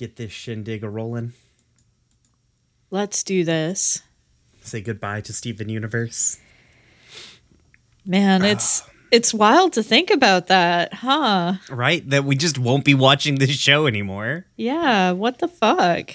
get this shindig a rolling. Let's do this. Say goodbye to Steven Universe. Man, it's ah. it's wild to think about that, huh? Right? That we just won't be watching this show anymore. Yeah, what the fuck?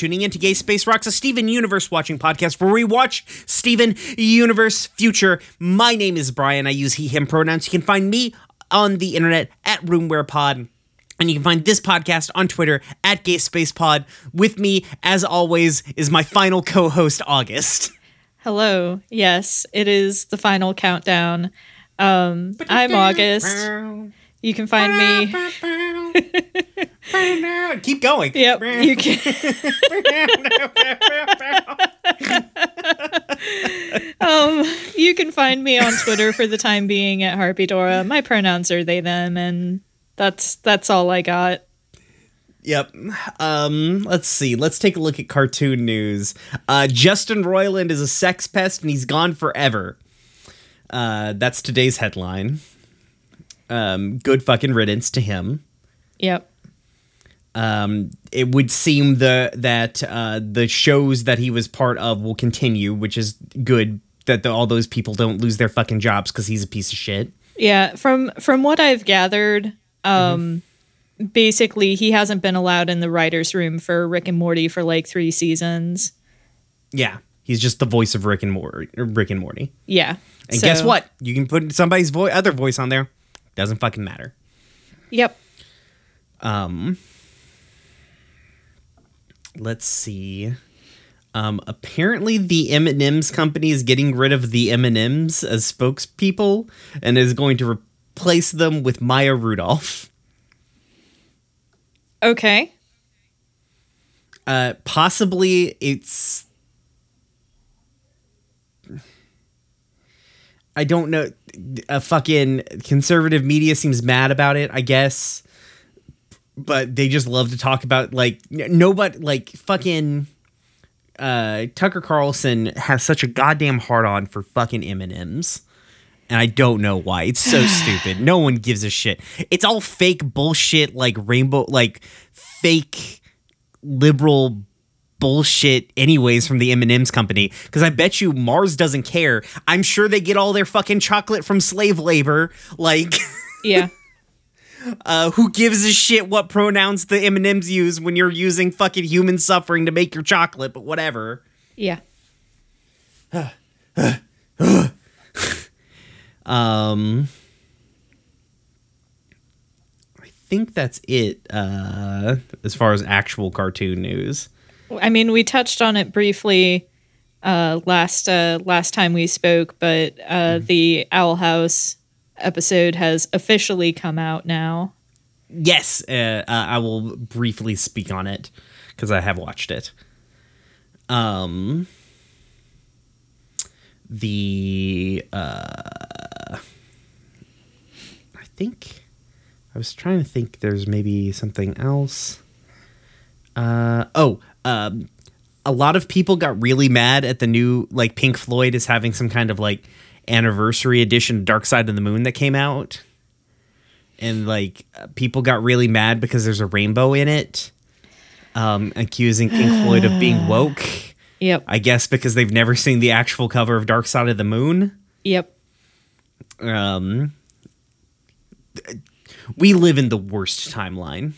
Tuning in to Gay Space Rocks, a Steven Universe watching podcast where we watch Steven Universe Future. My name is Brian. I use he, him pronouns. You can find me on the internet at RoomWarePod. And you can find this podcast on Twitter at Gay Space Pod. With me, as always, is my final co host, August. Hello. Yes, it is the final countdown. Um, I'm August. You can find me. Keep going. Yep. You can. um, you can find me on Twitter for the time being at Harpydora. My pronouns are they them, and that's that's all I got. Yep. Um, let's see. Let's take a look at cartoon news. Uh, Justin Roiland is a sex pest and he's gone forever. Uh, that's today's headline. Um, good fucking riddance to him. Yep. Um, it would seem the that uh, the shows that he was part of will continue, which is good. That the, all those people don't lose their fucking jobs because he's a piece of shit. Yeah, from from what I've gathered, um, basically he hasn't been allowed in the writers' room for Rick and Morty for like three seasons. Yeah, he's just the voice of Rick and Morty. Rick and Morty. Yeah, And so- guess what? You can put somebody's vo- other voice on there. Doesn't fucking matter. Yep. Um, let's see. Um, apparently, the M and M's company is getting rid of the M and M's as spokespeople and is going to replace them with Maya Rudolph. Okay. Uh, possibly it's. I don't know. A fucking conservative media seems mad about it. I guess, but they just love to talk about like nobody like fucking. Uh, Tucker Carlson has such a goddamn hard on for fucking M and M's, and I don't know why. It's so stupid. No one gives a shit. It's all fake bullshit, like rainbow, like fake liberal bullshit anyways from the M&M's company cuz I bet you Mars doesn't care. I'm sure they get all their fucking chocolate from slave labor. Like Yeah. Uh who gives a shit what pronouns the M&M's use when you're using fucking human suffering to make your chocolate, but whatever. yeah. Um I think that's it uh as far as actual cartoon news. I mean, we touched on it briefly uh, last uh, last time we spoke, but uh, the Owl House episode has officially come out now. Yes, uh, uh, I will briefly speak on it because I have watched it. Um, the uh, I think I was trying to think. There's maybe something else. Uh oh. Um, a lot of people got really mad at the new like Pink Floyd is having some kind of like anniversary edition of Dark Side of the Moon that came out and like uh, people got really mad because there's a rainbow in it um accusing pink floyd of being woke Yep. i guess because they've never seen the actual cover of dark side of the moon Yep. um we live in the worst timeline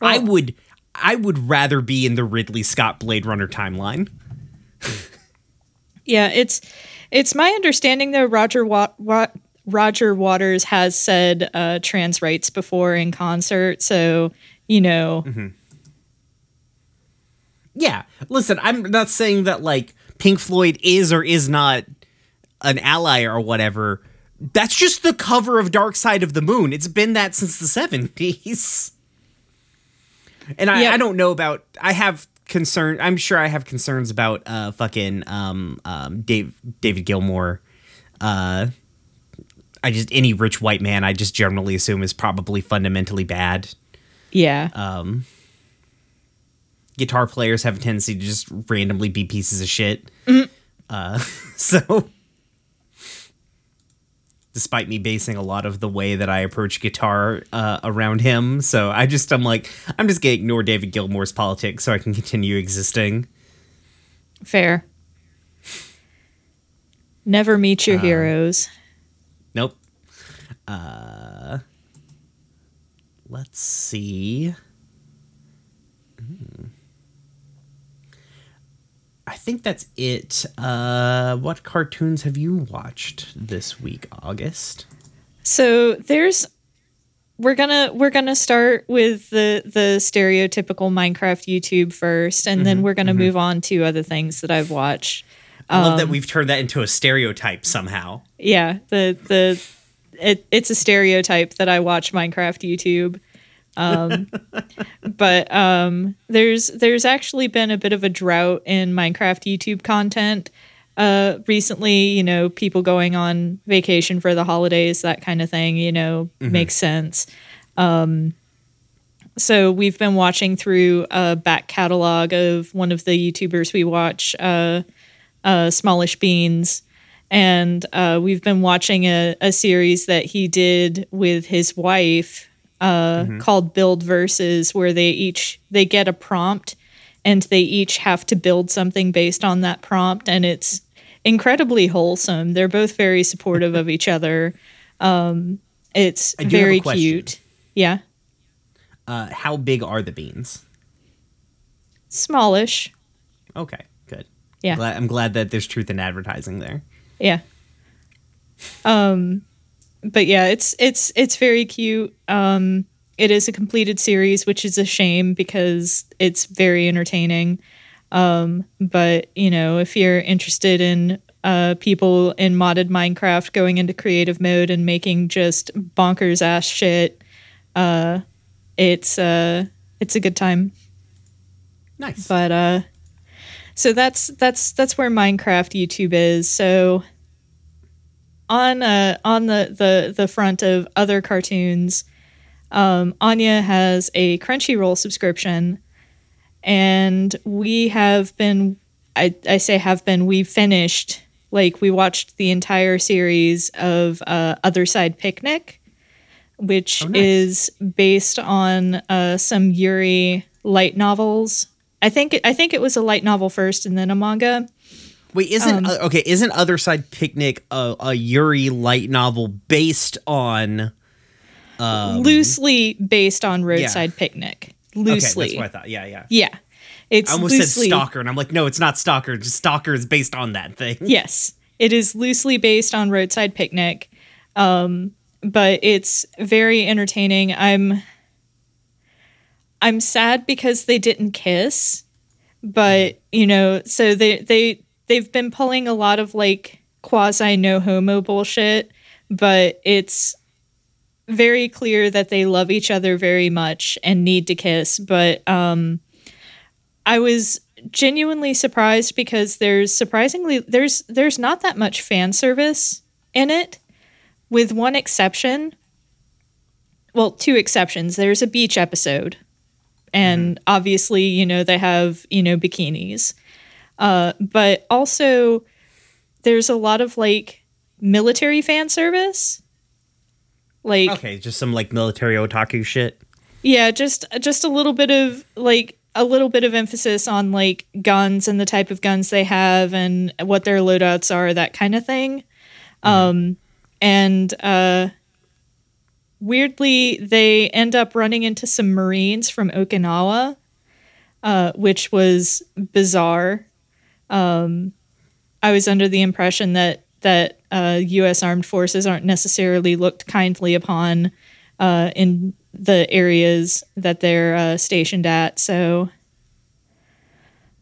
i would i would rather be in the ridley scott blade runner timeline Yeah. It's it's my understanding though. Roger Wa- Wa- Roger Waters has said uh, trans rights before in concert, so you know. yeah listen i'm not saying that like pink floyd is or is not an ally or whatever that's just the cover of dark side of the moon it's been that since the 70s and i, Yeah. I don't know about i have concern. I'm sure I have concerns about uh fucking um um Dave David Gilmour. Uh, I just any rich white man I just generally assume is probably fundamentally bad. Yeah. Um, guitar players have a tendency to just randomly be pieces of shit. Uh, so, despite me basing a lot of the way that I approach guitar uh, around him, so I just I'm like I'm just gonna ignore David Gilmour's politics so I can continue existing. Fair. Never meet your heroes. Nope. Uh, let's see. I think that's it. Uh, what cartoons have you watched this week, August? So there's we're gonna we're gonna start with the the stereotypical Minecraft YouTube first, and then mm-hmm, we're gonna mm-hmm. move on to other things that I've watched. I love that um, we've turned that into a stereotype somehow. Yeah, the the it, it's a stereotype that I watch Minecraft YouTube. Um, but um, there's there's actually been a bit of a drought in Minecraft YouTube content uh, recently. You know, people going on vacation for the holidays, that kind of thing. You know, makes sense. Um, so we've been watching through a back catalog of one of the YouTubers we watch, uh, uh, Smallish Beans and uh, we've been watching a, a series that he did with his wife uh, called build verses where they each they get a prompt and they each have to build something based on that prompt and it's incredibly wholesome they're both very supportive of each other um, it's I do have a very cute yeah Uh, how big are the beans? smallish Okay, good. Yeah. Glad, I'm glad that there's truth in advertising there. Yeah. Um but yeah, it's it's it's very cute. Um it is a completed series, which is a shame because it's very entertaining. Um but, you know, if you're interested in uh people in modded Minecraft going into creative mode and making just bonkers ass shit, uh it's uh it's a good time. Nice. But uh so that's that's that's where Minecraft YouTube is. So on uh on the the the front of other cartoons, um Anya has a Crunchyroll subscription and we have been I, I say have been we finished like we watched the entire series of uh, Otherside Picnic, which Oh, nice. is based on uh, some Yuri light novels. I think I think it was a light novel first and then a manga. Wait, isn't um, uh, okay? Isn't Otherside Picnic a, a Yuri light novel based on? Um, loosely based on Roadside Picnic. Loosely. Okay, that's what I thought. Yeah, yeah. yeah. It's I almost loosely, said Stalker, and I'm like, no, it's not Stalker. Just Stalker is based on that thing. Yes, it is loosely based on Roadside Picnic, um, but it's very entertaining. I'm I'm sad because they didn't kiss, but you know, so they they they've been pulling a lot of like quasi no homo bullshit, but it's very clear that they love each other very much and need to kiss, but um I was genuinely surprised because there's surprisingly there's there's not that much fan service in it with one exception. Well two exceptions. There's a beach episode and obviously you know they have you know bikinis uh, but also there's a lot of like military fan service like Okay, just some like military otaku shit. yeah, just just a little bit of like a little bit of emphasis on like guns and the type of guns they have and what their loadouts are, that kind of thing. Um and uh weirdly they end up running into some Marines from Okinawa, uh, which was bizarre. Um I was under the impression that that uh, U.S. armed forces aren't necessarily looked kindly upon uh, in the areas that they're uh, stationed at. So,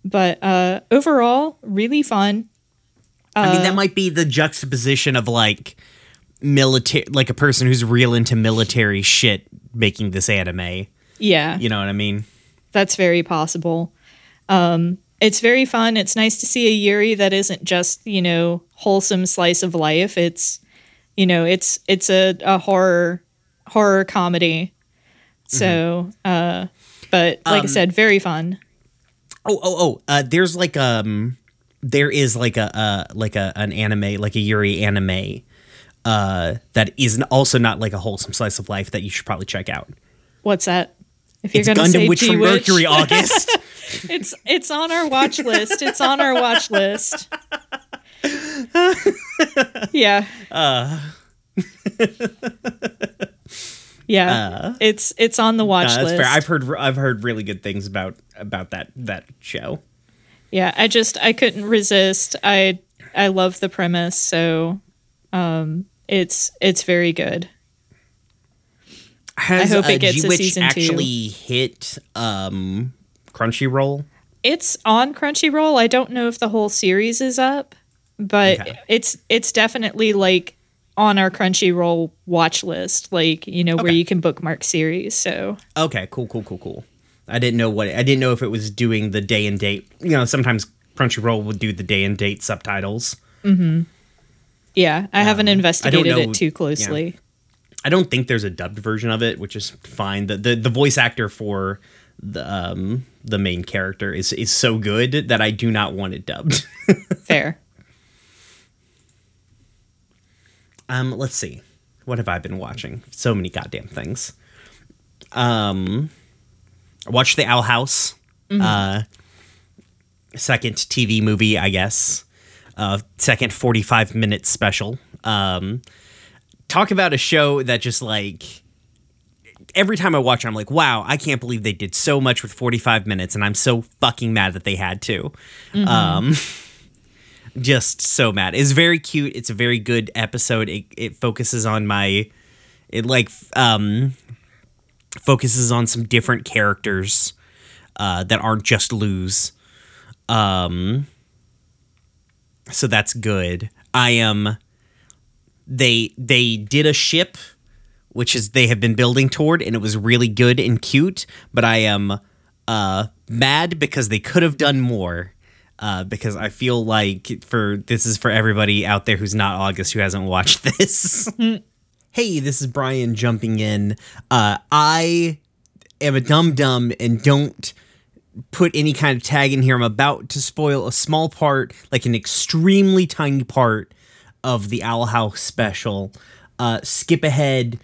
but uh, overall, really fun. I mean, Uh, that might be the juxtaposition of like military, like a person who's real into military shit making this anime. Yeah, You know what I mean? that's very possible. Um, it's very fun. It's nice to see a Yuri that isn't just you know wholesome slice of life. It's you know it's it's a, a horror horror comedy. So, uh, but like I Um, said, very fun. Oh, oh, oh! Uh, there's like um, there is like a uh, like a an anime, like a Yuri anime, uh, that is also not like a wholesome slice of life that you should probably check out. What's that? If you're It's gonna Gundam say Witch G-Witch, Mercury August. It's it's on our watch list. It's on our watch list. yeah. yeah. it's it's on the watch Uh, that's list. fair. I've heard I've heard really good things about about that that show. yeah, I just I couldn't resist. I I love the premise, so um it's it's very good. Has hope it uh, gets a G-Witch season two. actually hit um, Crunchyroll? It's on Crunchyroll. I don't know if the whole series is up, but Okay. it's it's definitely like on our Crunchyroll watch list, like, you know, where you can bookmark series. So, Okay, cool, cool, cool, cool. I didn't know what I didn't know if it was doing the day and date. You know, sometimes Crunchyroll would do the day and date subtitles. yeah, I haven't investigated know- it too closely. I don't think there's a dubbed version of it, which is fine. The the, the voice actor for the um the main character is is so good that I do not want it dubbed. Fair. um, let's see. What have I been watching? So many goddamn things. Um, I watched The Owl House. Uh, second TV movie, I guess. Uh, second 45 minute special. Um, talk about a show that just like every time I watch it, I'm like, wow, I can't believe they did so much with 45 minutes, and I'm so fucking mad that they had to. Um, just so mad. It's very cute. It's a very good episode. It, it focuses on my, it like um, focuses on some different characters uh, that aren't just Luz. Um, so that's good. I am. They they did a ship, which is they have been building toward, and it was really good and cute. But I am uh, mad because they could have done more. Uh, because I feel like for this is for everybody out there who's not August who hasn't watched this. hey, this is Brian jumping in. Uh, I am a dum dum and don't put any kind of tag in here. I'm about to spoil a small part, like an extremely tiny part of the Owl House special. Uh, skip ahead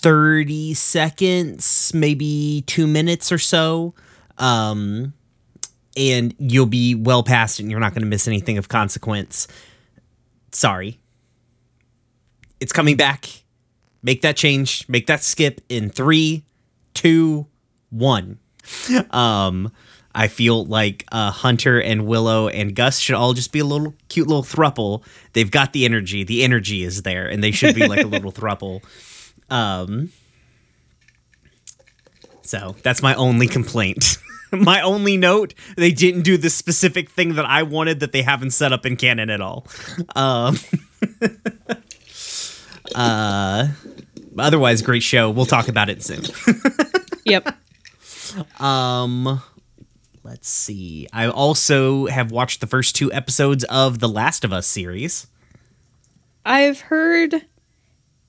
30 seconds, maybe two minutes or so. Um, and you'll be well past it and you're not going to miss anything of consequence. Sorry. It's coming back. Make that change. Make that skip in three, two, one. Um, I feel like uh, Hunter and Willow and Gus should all just be a little cute little thruple. They've got the energy. The energy is there, and they should be like a little thruple. Um, so that's my only complaint. my only note: they didn't do the specific thing that I wanted that they haven't set up in canon at all. Um, uh, otherwise, great show. We'll talk about it soon. Yep. Um, let's see. I also have watched the first two episodes of the Last of Us series. I've heard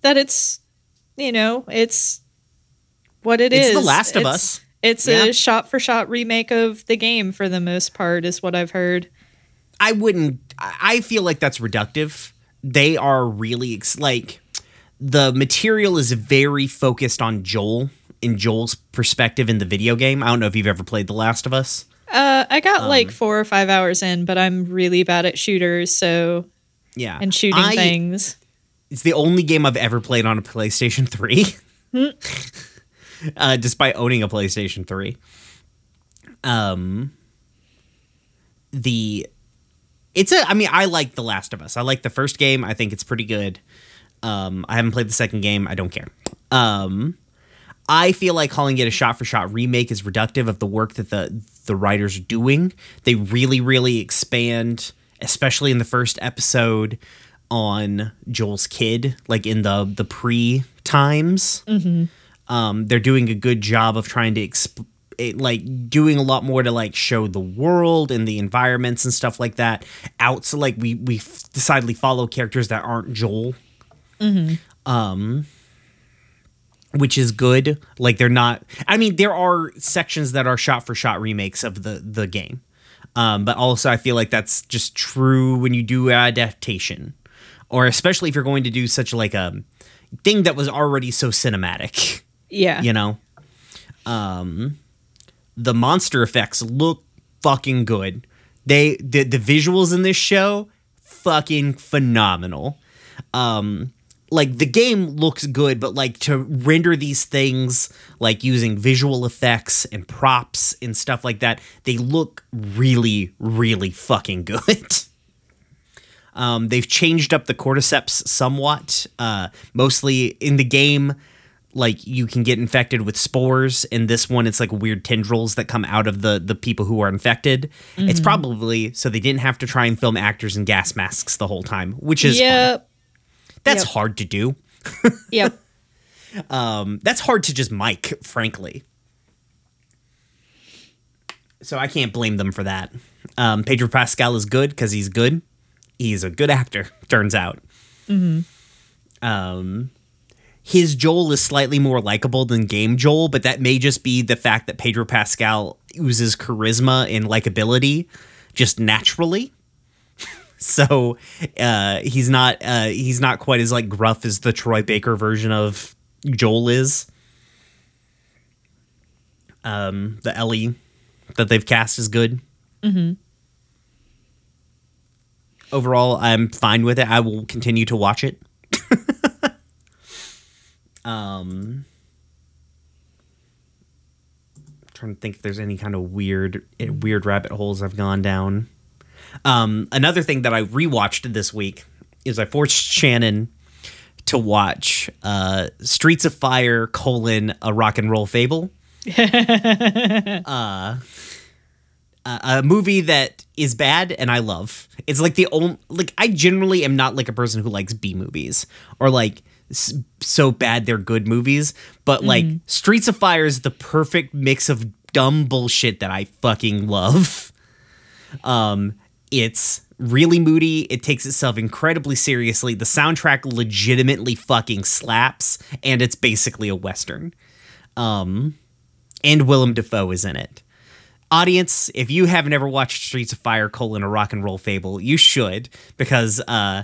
that it's, you know, it's what it It's is. The Last of It's- Us. It's Yeah. a shot for shot remake of the game for the most part, is what I've heard. I wouldn't. I feel like that's reductive. They are really ex- like the material is very focused on Joel in Joel's perspective in the video game. I don't know if you've ever played The Last of Us. Uh, I got Um, like four or five hours in, but I'm really bad at shooters, so Yeah, and shooting I- things. It's the only game I've ever played on a PlayStation 3. uh, despite owning a PlayStation 3. Um the it's a I mean I like The Last of Us. I like the first game. I think it's pretty good. Um I haven't played the second game. I don't care. Um I feel like calling it a shot for shot remake is reductive of the work that the the writers are doing. They really really expand especially in the first episode on Joel's kid like in the the pre times um, they're doing a good job of trying to exp- it, like doing a lot more to like show the world and the environments and stuff like that out. So like we we f- decidedly follow characters that aren't Joel. Um, which is good. Like they're not. I mean, there are sections that are shot for shot remakes of the the game. Um, but also I feel like that's just true when you do adaptation, or especially if you're going to do such like a thing that was already so cinematic. Yeah. You know, um, the monster effects look fucking good. They the the visuals in this show fucking phenomenal. Um, like the game looks good, but like to render these things like using visual effects and props and stuff like that, they look really, really fucking good. Um, they've changed up the cordyceps somewhat. Uh, mostly in the game, like you can get infected with spores. In this one, it's like weird tendrils that come out of the the people who are infected. It's probably so they didn't have to try and film actors in gas masks the whole time, which is. Yep. that's Yep. hard to do. Yep. Um, that's hard to just mic, frankly. So I can't blame them for that. Um, Pedro Pascal is good because he's good. He's a good actor, turns out. Um, his Joel is slightly more likable than game Joel, but that may just be the fact that Pedro Pascal oozes charisma and likability just naturally. so uh, he's not uh, he's not quite as like gruff as the Troy Baker version of Joel is. Um, the Ellie that they've cast is good. Mm-hmm. Overall, I'm fine with it. I will continue to watch it. um, trying to think if there's any kind of weird eh, weird rabbit holes I've gone down. Um, another thing that I rewatched this week is I forced Shannon to watch uh, Streets of Fire colon a rock and roll fable. uh, a movie that is bad and I love. It's like the only like I generally am not like a person who likes B movies or like so bad they're good movies, but like Streets of Fire is the perfect mix of dumb bullshit that I fucking love. Um, it's really moody. It takes itself incredibly seriously. The soundtrack legitimately fucking slaps, and it's basically a western. Um, and Willem Dafoe is in it. Audience, if you haven't ever watched Streets of Fire: colon a rock and roll fable, you should because uh,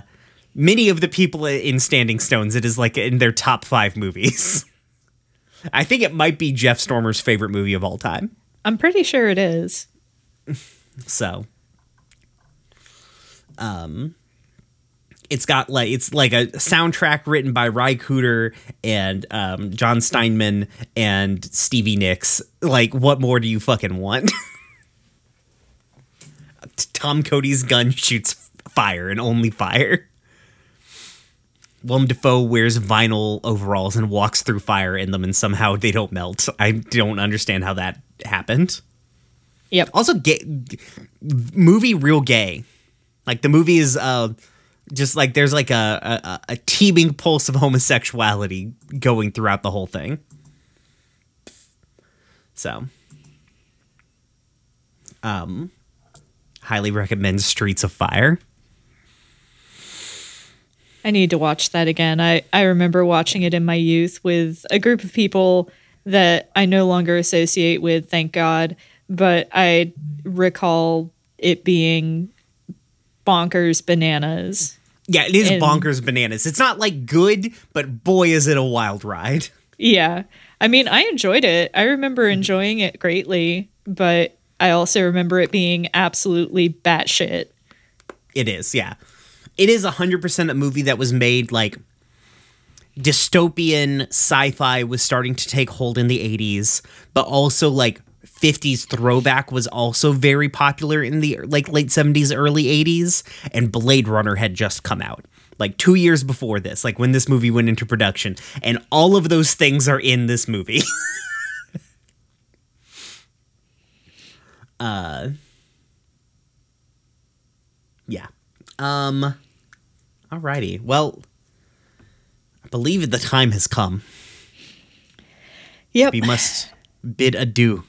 many of the people in Standing Stones, it is like in their top five movies. I think it might be Jeff Stormer's favorite movie of all time. I'm pretty sure it is. So, um, it's got like it's like a soundtrack written by Ry Cooder and um, John Steinman and Stevie Nicks. Like, what more do you fucking want? Tom Cody's gun shoots fire and only fire. Willem Dafoe wears vinyl overalls and walks through fire in them, and somehow they don't melt. I don't understand how that happened. Yep. Also, gay movie real gay. Like the movie is uh just like there's like a, a a teeming pulse of homosexuality going throughout the whole thing. So, um, highly recommend Streets of Fire. I need to watch that again. I, I remember watching it in my youth with a group of people that I no longer associate with, thank God. But I recall it being bonkers bananas. Yeah, it is And- bonkers bananas. It's not like good, but boy, is it a wild ride. Yeah. I mean, I enjoyed it. I remember mm-hmm. enjoying it greatly, but I also remember it being absolutely batshit. It is, yeah. It is 100% a movie that was made like dystopian sci fi was starting to take hold in the 80s, but also like 50s throwback was also very popular in the like late 70s, early 80s, and Blade Runner had just come out. Like two years before this, like when this movie went into production, and all of those things are in this movie. uh, yeah. Um. Alrighty. Well, I believe the time has come. Yep. We must bid adieu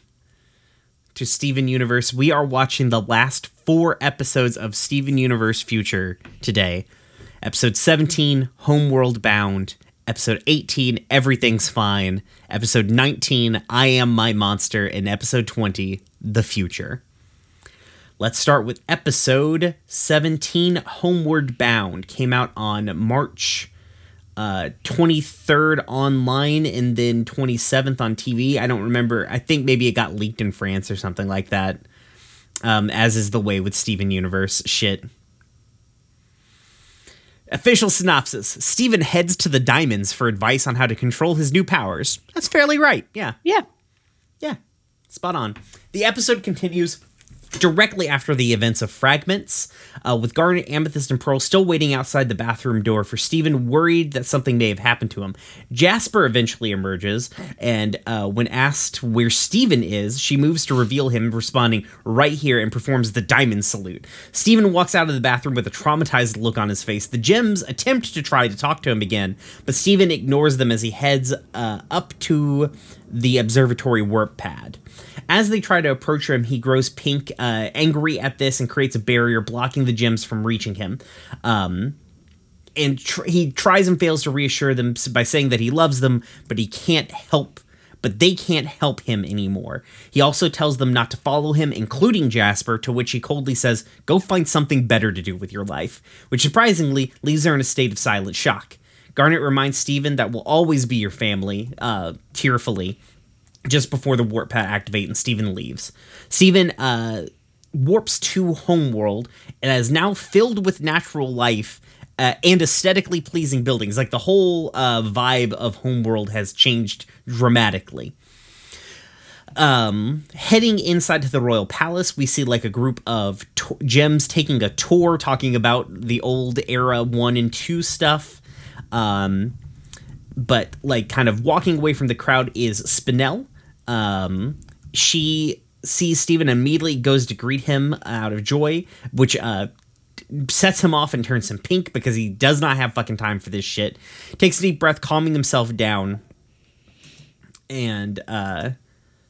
to Steven Universe. We are watching the last four episodes of Steven Universe Future today. Episode 17, Homeworld Bound. Episode 18, Everything's Fine. Episode 19, I Am My Monster. And episode 20, The Future. Let's start with episode 17, Homeworld Bound. Came out on March uh, 23rd online and then 27th on TV. I don't remember. I think maybe it got leaked in France or something like that. Um, as is the way with Steven Universe shit. Official synopsis Steven heads to the diamonds for advice on how to control his new powers. That's fairly right. Yeah. Yeah. Yeah. Spot on. The episode continues directly after the events of Fragments, uh, with Garnet, Amethyst, and Pearl still waiting outside the bathroom door for Steven, worried that something may have happened to him. Jasper eventually emerges, and uh, when asked where Steven is, she moves to reveal him, responding right here and performs the diamond salute. Steven walks out of the bathroom with a traumatized look on his face. The gems attempt to try to talk to him again, but Steven ignores them as he heads uh, up to the observatory warp pad. As they try to approach him, he grows pink, uh, angry at this, and creates a barrier blocking the gems from reaching him. Um, and tr- he tries and fails to reassure them by saying that he loves them, but he can't help. But they can't help him anymore. He also tells them not to follow him, including Jasper, to which he coldly says, Go find something better to do with your life, which surprisingly leaves her in a state of silent shock. Garnet reminds Steven that will always be your family, uh, tearfully, just before the warp pad activate and Steven leaves. Steven uh, warps to Homeworld and is now filled with natural life uh, and aesthetically pleasing buildings. Like the whole uh, vibe of Homeworld has changed dramatically. Um, heading inside to the royal palace, we see like a group of to- gems taking a tour, talking about the old era one and two stuff. Um, but like kind of walking away from the crowd is Spinel. Um, she sees Steven and immediately goes to greet him out of joy, which uh, sets him off and turns him pink because he does not have fucking time for this shit. Takes a deep breath, calming himself down, and uh,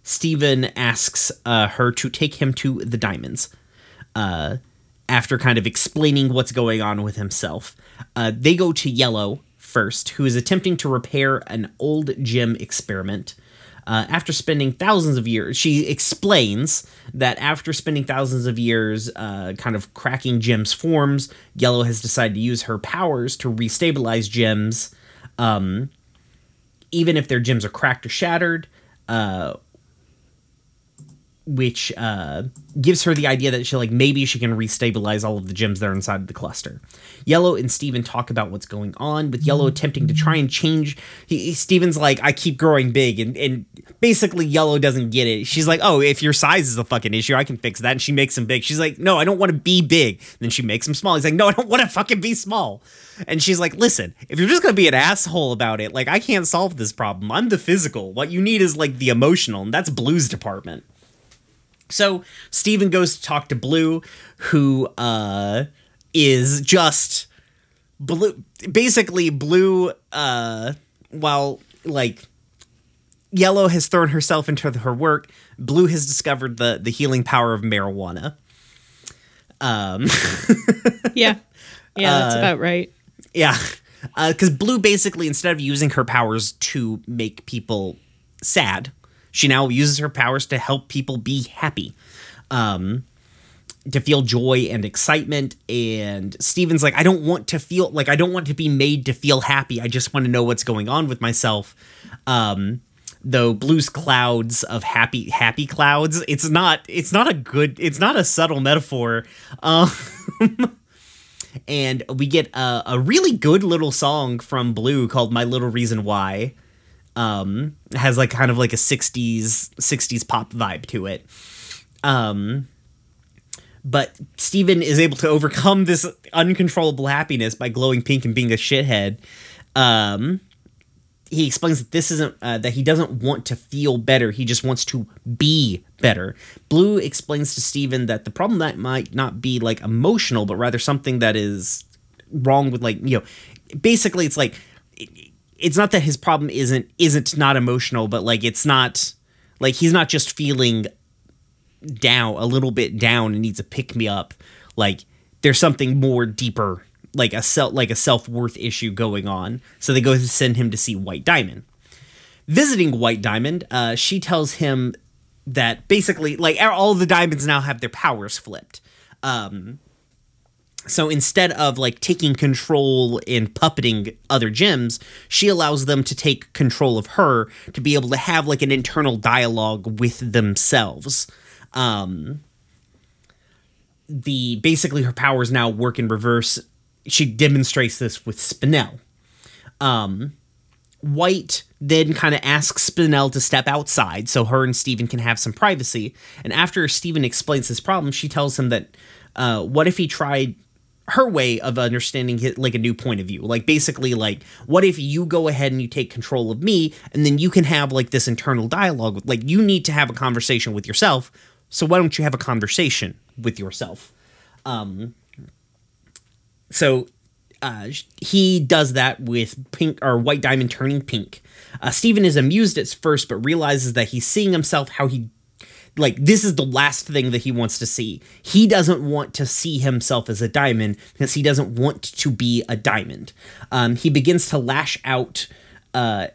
Steven asks uh, her to take him to the diamonds. Uh, after kind of explaining what's going on with himself, uh, they go to Yellow first, who is attempting to repair an old gem experiment. Uh, after spending thousands of years, she explains that after spending thousands of years uh, kind of cracking gems' forms, Yellow has decided to use her powers to restabilize gems, um, even if their gems are cracked or shattered. Uh, which uh, gives her the idea that she like maybe she can restabilize all of the gems that are inside of the cluster. Yellow and Steven talk about what's going on, with Yellow attempting to try and change. He, Steven's like, I keep growing big, and, and basically Yellow doesn't get it. She's like, oh, if your size is a fucking issue, I can fix that. And she makes him big. She's like, no, I don't want to be big. And then she makes him small. He's like, no, I don't want to fucking be small. And she's like, listen, if you're just gonna be an asshole about it, like I can't solve this problem. I'm the physical. What you need is like the emotional, and that's Blue's department. So Steven goes to talk to Blue, who uh, is just blue. Basically, Blue, uh, while like Yellow has thrown herself into her work, Blue has discovered the the healing power of marijuana. Um, Yeah. Yeah, that's Uh, about right. yeah, because Blue basically instead of using her powers to make people sad, she now uses her powers to help people be happy. Um, to feel joy and excitement and Steven's like I don't want to feel like I don't want to be made to feel happy. I just want to know what's going on with myself. Um though blue's clouds of happy happy clouds it's not it's not a good it's not a subtle metaphor um and we get a, a really good little song from blue called my little reason why um has like kind of like a 60s 60s pop vibe to it um but Steven is able to overcome this uncontrollable happiness by glowing pink and being a shithead. Um, he explains that this isn't uh, that he doesn't want to feel better. He just wants to be better. Blue explains to Steven that the problem that might not be like emotional, but rather something that is wrong with like you know, basically it's like it's not that his problem isn't isn't not emotional, but like it's not like he's not just feeling down, a little bit down, and needs a pick me up, like there's something more deeper, like a self, like a self worth issue going on. So they go to send him to see White Diamond. Visiting White Diamond, uh, she tells him that basically, like all the diamonds now have their powers flipped. Um, so instead of like taking control and puppeting other gems, she allows them to take control of her to be able to have like an internal dialogue with themselves. Um, the basically her powers now work in reverse. She demonstrates this with Spinel. Um, White then kind of asks Spinel to step outside so her and Steven can have some privacy. And after Steven explains his problem, she tells him that uh, what if he tried her way of understanding like a new point of view like basically like what if you go ahead and you take control of me and then you can have like this internal dialogue with, like you need to have a conversation with yourself so why don't you have a conversation with yourself um so uh, he does that with pink or white diamond turning pink. Uh, Steven is amused at first, but realizes that he's seeing himself how he like this is the last thing that he wants to see. He doesn't want to see himself as a diamond because he doesn't want to be a diamond. Um, he begins to lash out uh,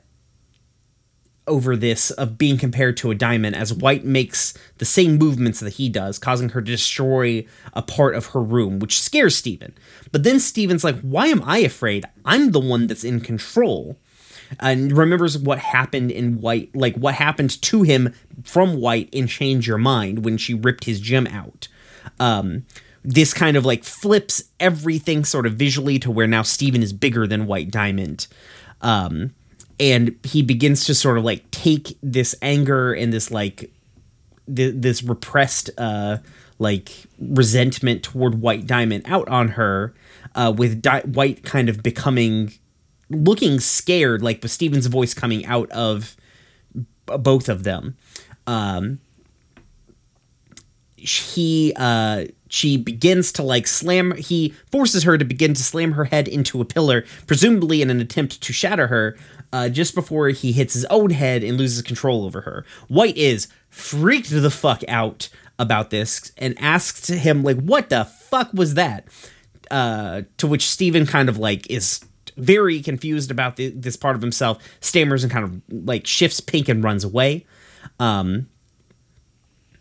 over this of being compared to a diamond as White makes the same movements that he does, causing her to destroy a part of her room, which scares Steven. But then Steven's like, Why am I afraid? I'm the one that's in control and remembers what happened in White, like what happened to him from White in Change Your Mind when she ripped his gem out. Um, this kind of like flips everything sort of visually to where now Steven is bigger than White Diamond. Um, and he begins to sort of like take this anger and this like th- this repressed uh like resentment toward White Diamond out on her, uh, with Di- White kind of becoming looking scared, like with Steven's voice coming out of both of them. Um, he uh she begins to like slam he forces her to begin to slam her head into a pillar presumably in an attempt to shatter her uh, just before he hits his own head and loses control over her white is freaked the fuck out about this and asks him like what the fuck was that uh, to which Steven kind of like is very confused about the, this part of himself stammers and kind of like shifts pink and runs away um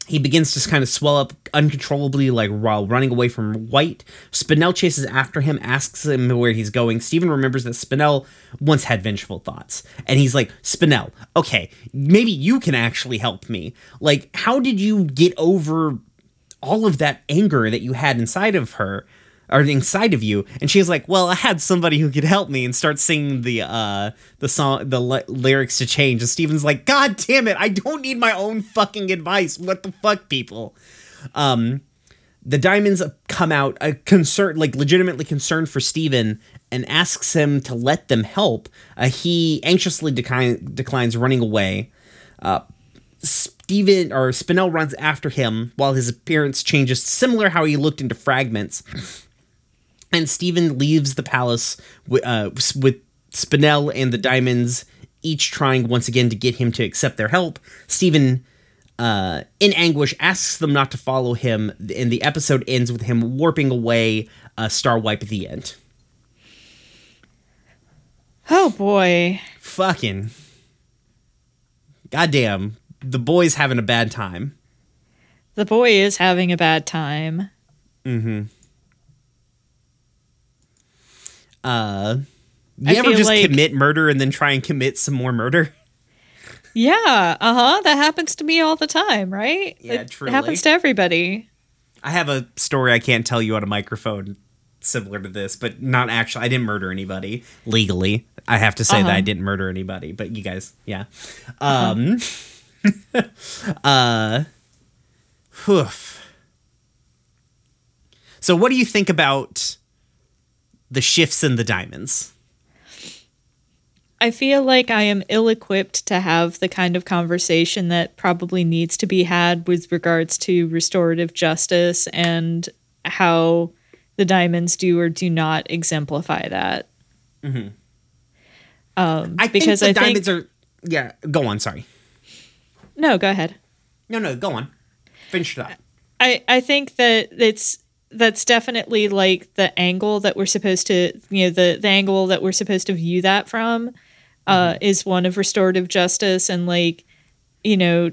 he begins to kind of swell up uncontrollably, like while running away from White. Spinel chases after him, asks him where he's going. Steven remembers that Spinel once had vengeful thoughts. And he's like, Spinel, okay, maybe you can actually help me. Like, how did you get over all of that anger that you had inside of her? Or inside of you. And she's like well i had somebody who could help me and starts singing the uh the song the lyrics to change. And steven's like god damn it i don't need my own fucking advice. What the fuck people? Um the diamonds come out a concern like legitimately concerned for steven and asks him to let them help. Uh, he anxiously decline, declines running away. Uh Steven or Spinel runs after him while his appearance changes, similar how he looked into fragments and Steven leaves the palace with, uh, with Spinel and the diamonds each trying once again to get him to accept their help. Steven, uh, in anguish, asks them not to follow him, and the episode ends with him warping away uh, Star Wipe at the end. Oh boy. Fucking. Goddamn. The boy's having a bad time. The boy is having a bad time. Mm hmm. Uh, you I ever just like, commit murder and then try and commit some more murder? Yeah, uh huh. That happens to me all the time, right? Yeah, it, truly. Happens to everybody. I have a story I can't tell you on a microphone similar to this, but not actually. I didn't murder anybody legally. I have to say uh-huh. that I didn't murder anybody, but you guys, yeah. Um, uh-huh. uh, whoof. So, what do you think about the shifts in the diamonds? I feel like I am ill equipped to have the kind of conversation that probably needs to be had with regards to restorative justice and how the diamonds do or do not exemplify that. Mm-hmm. Um, I because think the I diamonds think, are. Yeah, go on. Sorry. No, go ahead. No, no, go on. finish it up. I I think that it's that's definitely like the angle that we're supposed to you know the the angle that we're supposed to view that from uh, is one of restorative justice and like you know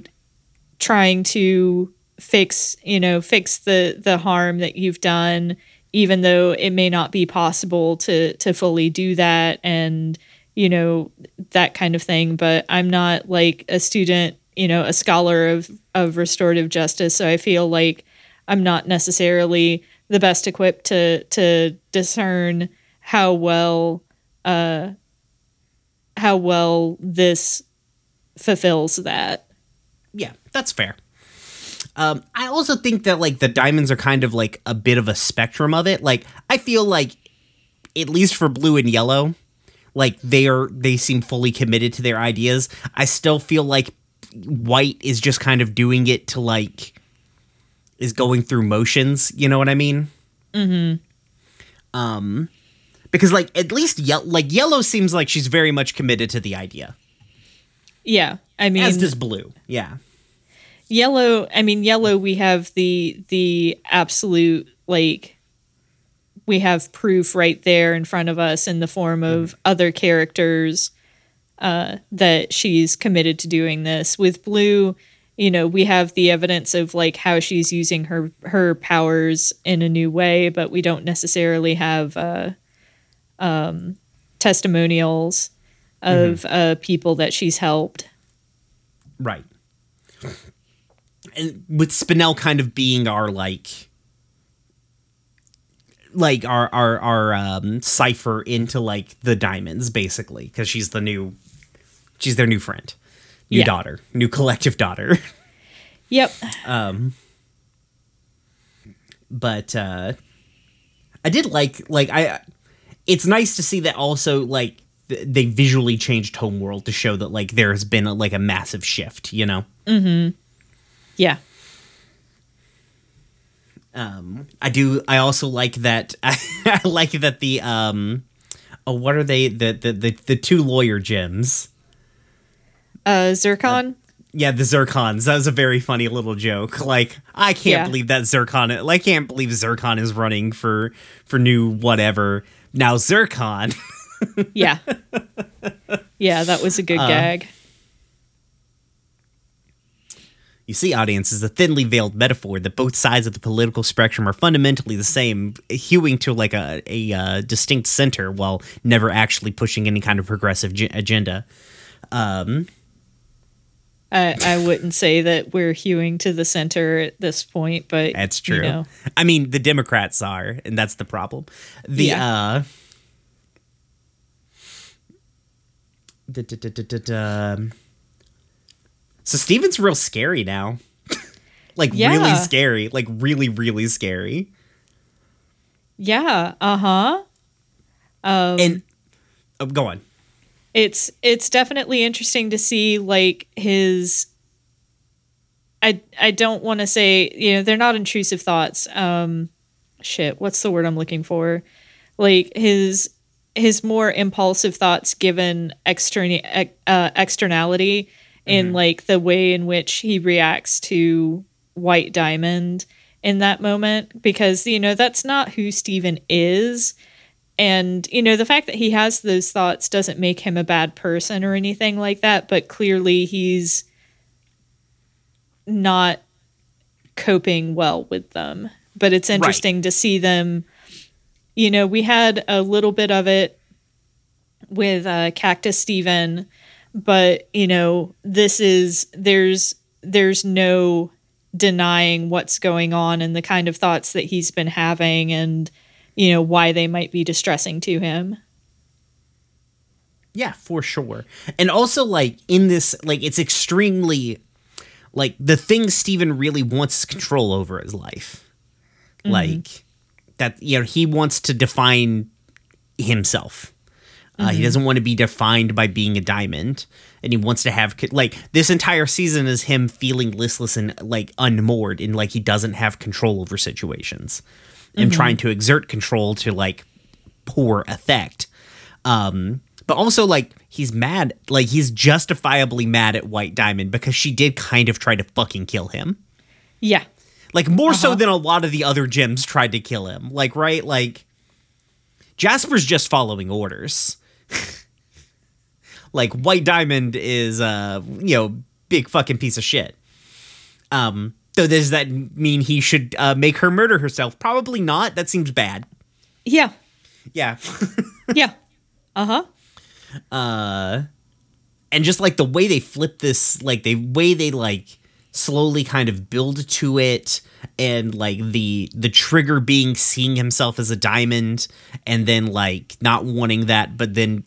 trying to fix you know fix the the harm that you've done even though it may not be possible to to fully do that and you know that kind of thing. But i'm not like a student you know a scholar of of restorative justice so i feel like i'm not necessarily the best equipped to to discern how well uh how well this fulfills that Yeah, that's fair. Um, I also think that like the diamonds are kind of like a bit of a spectrum of it. Like I feel like, at least for blue and yellow, like they are they seem fully committed to their ideas. I still feel like white is just kind of doing it to like is going through motions. You know what I mean? Mm-hmm. Um, because like at least ye- like yellow seems like she's very much committed to the idea, yeah i mean as does blue. Yeah. yellow i mean yellow we have the the absolute like we have proof right there in front of us in the form of other characters uh, that she's committed to doing this with blue you know we have the evidence of like how she's using her her powers in a new way but we don't necessarily have uh, um, testimonials of uh, people that she's helped. Right. And with Spinel kind of being our like like our our our um cipher into like the diamonds basically because she's the new she's their new friend new Yeah. daughter new collective daughter yep Um. but uh i did like like i it's nice to see that also like th- they visually changed homeworld to show that like there has been a, like a massive shift you know Mm-hmm. yeah um i do i also like that i like that the um oh what are they the the the, the two lawyer gems uh zircon? Yeah the zircons that was a very funny little joke. Like i can't Yeah. believe that zircon i can't believe zircon is running for for new whatever. Now zircon. Yeah. Yeah that was a good gag. You see, audience, is a thinly veiled metaphor that both sides of the political spectrum are fundamentally the same, hewing to like a, a uh, distinct center while never actually pushing any kind of progressive ge- agenda. Um, I, I wouldn't say that we're hewing to the center at this point, but that's true. You know, I mean, the Democrats are, and that's the problem. The Yeah. uh, da- da- da- so Steven's real scary now, like really scary, like really really scary. yeah, uh huh. Um, and oh, go on. It's it's definitely interesting to see like his. I I don't want to say you know they're not intrusive thoughts. Um, shit, what's the word I'm looking for? Like his his more impulsive thoughts given extern uh, externality in like the way in which he reacts to White Diamond in that moment because you know that's not who Steven is and you know the fact that he has those thoughts doesn't make him a bad person or anything like that but clearly he's not coping well with them. But it's interesting to see them you know we had a little bit of it with uh, cactus steven but you know this is there's there's no denying what's going on and the kind of thoughts that he's been having and you know why they might be distressing to him Yeah, for sure. And also like in this like it's extremely like the thing Steven really wants is control over his life. Like that you know, he wants to define himself. Uh, He doesn't want to be defined by being a diamond, and he wants to have like this entire season is him feeling listless and like unmoored, and like he doesn't have control over situations, and trying to exert control to like poor effect. Um, but also like he's mad, like he's justifiably mad at White Diamond because she did kind of try to fucking kill him. Yeah. Like more so Uh-huh. than a lot of the other gems tried to kill him. Like right, like Jasper's just following orders. like White Diamond is uh you know big fucking piece of shit. Um so does that mean he should uh, make her murder herself? Probably not. That seems bad. Yeah. Yeah. Yeah. Uh huh. uh and just like the way they flip this like the way they like slowly kind of build to it and like the the trigger being seeing himself as a diamond and then like not wanting that but then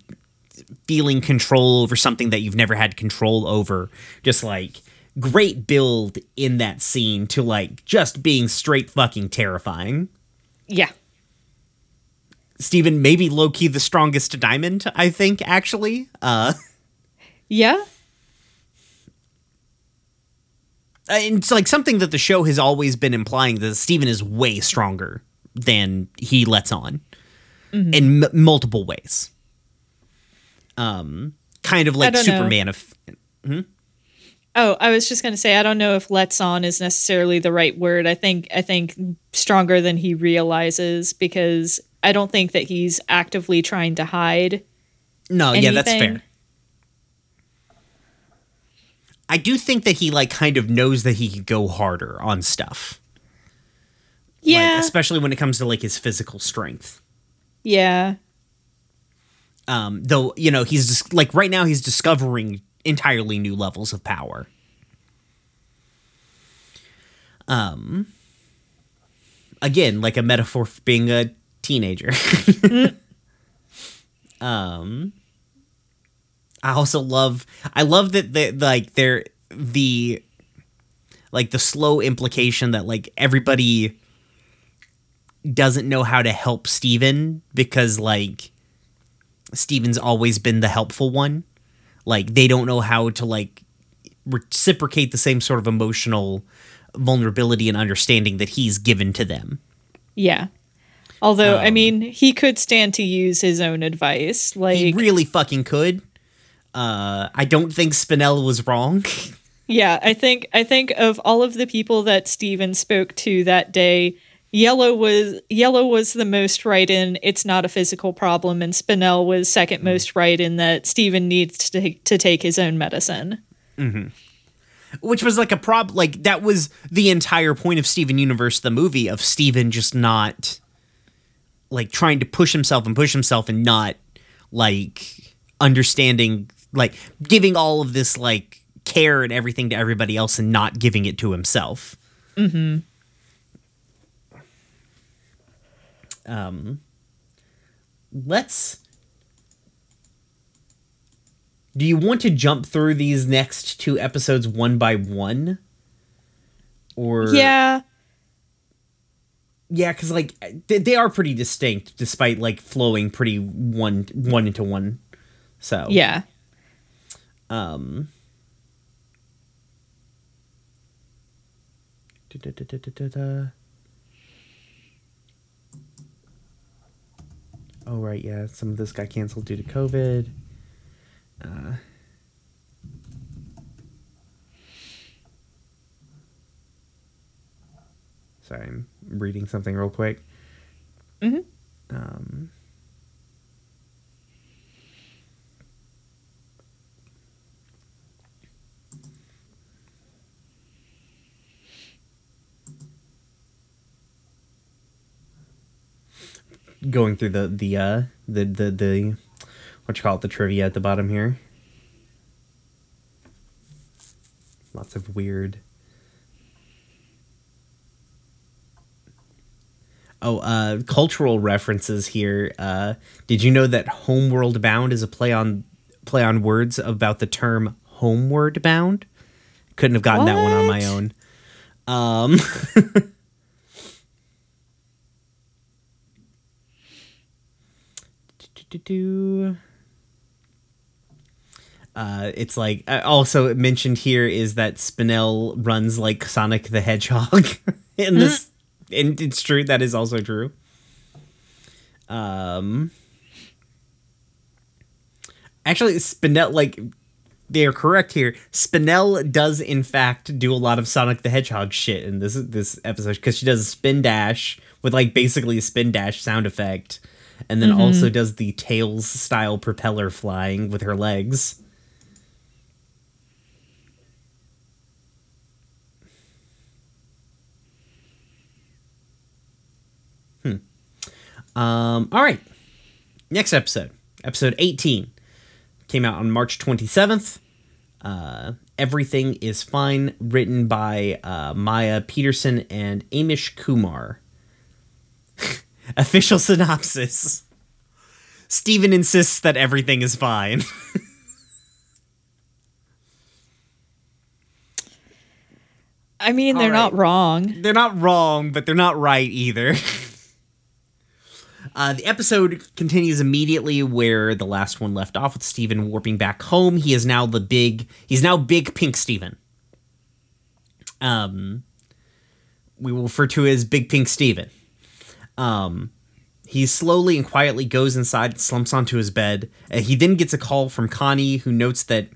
feeling control over something that you've never had control over just like great build in that scene to like just being straight fucking terrifying Yeah. Steven maybe low key the strongest diamond I think actually uh Yeah. It's like something that the show has always been implying that Steven is way stronger than he lets on in m- multiple ways. Um, kind of like don't know. Superman of Oh, I was just gonna say I don't know if "lets on" is necessarily the right word. I think I think stronger than he realizes because I don't think that he's actively trying to hide. no, yeah, that's fair. I do think that he like kind of knows that he could go harder on stuff. Like, Yeah, especially when it comes to like his physical strength. yeah, Um, though you know he's just like right now he's discovering entirely new levels of power. Um, again, like a metaphor for being a teenager. um, I also love I love that the like they're the like the slow implication that like everybody doesn't know how to help Steven because like Steven's always been the helpful one. Like they don't know how to like reciprocate the same sort of emotional vulnerability and understanding that he's given to them. yeah. Although I Um, mean, he could stand to use his own advice. Like, He really fucking could. Uh, I don't think Spinella was wrong. yeah, I think I think of all of the people that Steven spoke to that day, Yellow was Yellow was the most right in it's not a physical problem, and Spinel was second most right in that Steven needs to take, to take his own medicine. Which was like a prob like that was the entire point of Steven Universe, the movie, of Steven just not like trying to push himself and push himself and not like understanding like giving all of this like care and everything to everybody else and not giving it to himself. Mm-hmm. Um let's do you want to jump through these next two episodes one by one? Or Yeah, yeah, because like they, they are pretty distinct, despite like flowing pretty one one into one. So yeah. Um. da-da-da-da-da-da. Oh right, yeah. Some of this got canceled due to COVID. Uh, sorry, I'm reading something real quick. Mhm. Um. Going through the the uh the the the what you call it the trivia at the bottom here. Lots of weird. Oh, uh, cultural references here. Uh, did you know that "Homeworld Bound" is a play on play on words about the term "homeward bound"? Couldn't have gotten that one on my own. Um, do-do-do-do. Uh, it's like uh, also mentioned here is that Spinel runs like Sonic the Hedgehog in this, and it's true that is also true. Um, actually, Spinel like they are correct here. Spinel does in fact do a lot of Sonic the Hedgehog shit in this this episode because she does a spin dash with like basically a spin dash sound effect, and then also does the tails style propeller flying with her legs. Um, all right. Next episode, episode 18, came out on March 27th. Uh, Everything is Fine, written by uh, Maya Petersen and Amish Kumar. Official synopsis Steven insists that everything is fine. I mean, they're All not wrong. they're not wrong, but they're not right either. Uh, the episode continues immediately where the last one left off with Steven warping back home. He is now the big, he's now big pink Steven. Um, we will refer to as Big Pink Steven. Um, he slowly and quietly goes inside, and slumps onto his bed. Uh, he then gets a call from Connie, who notes that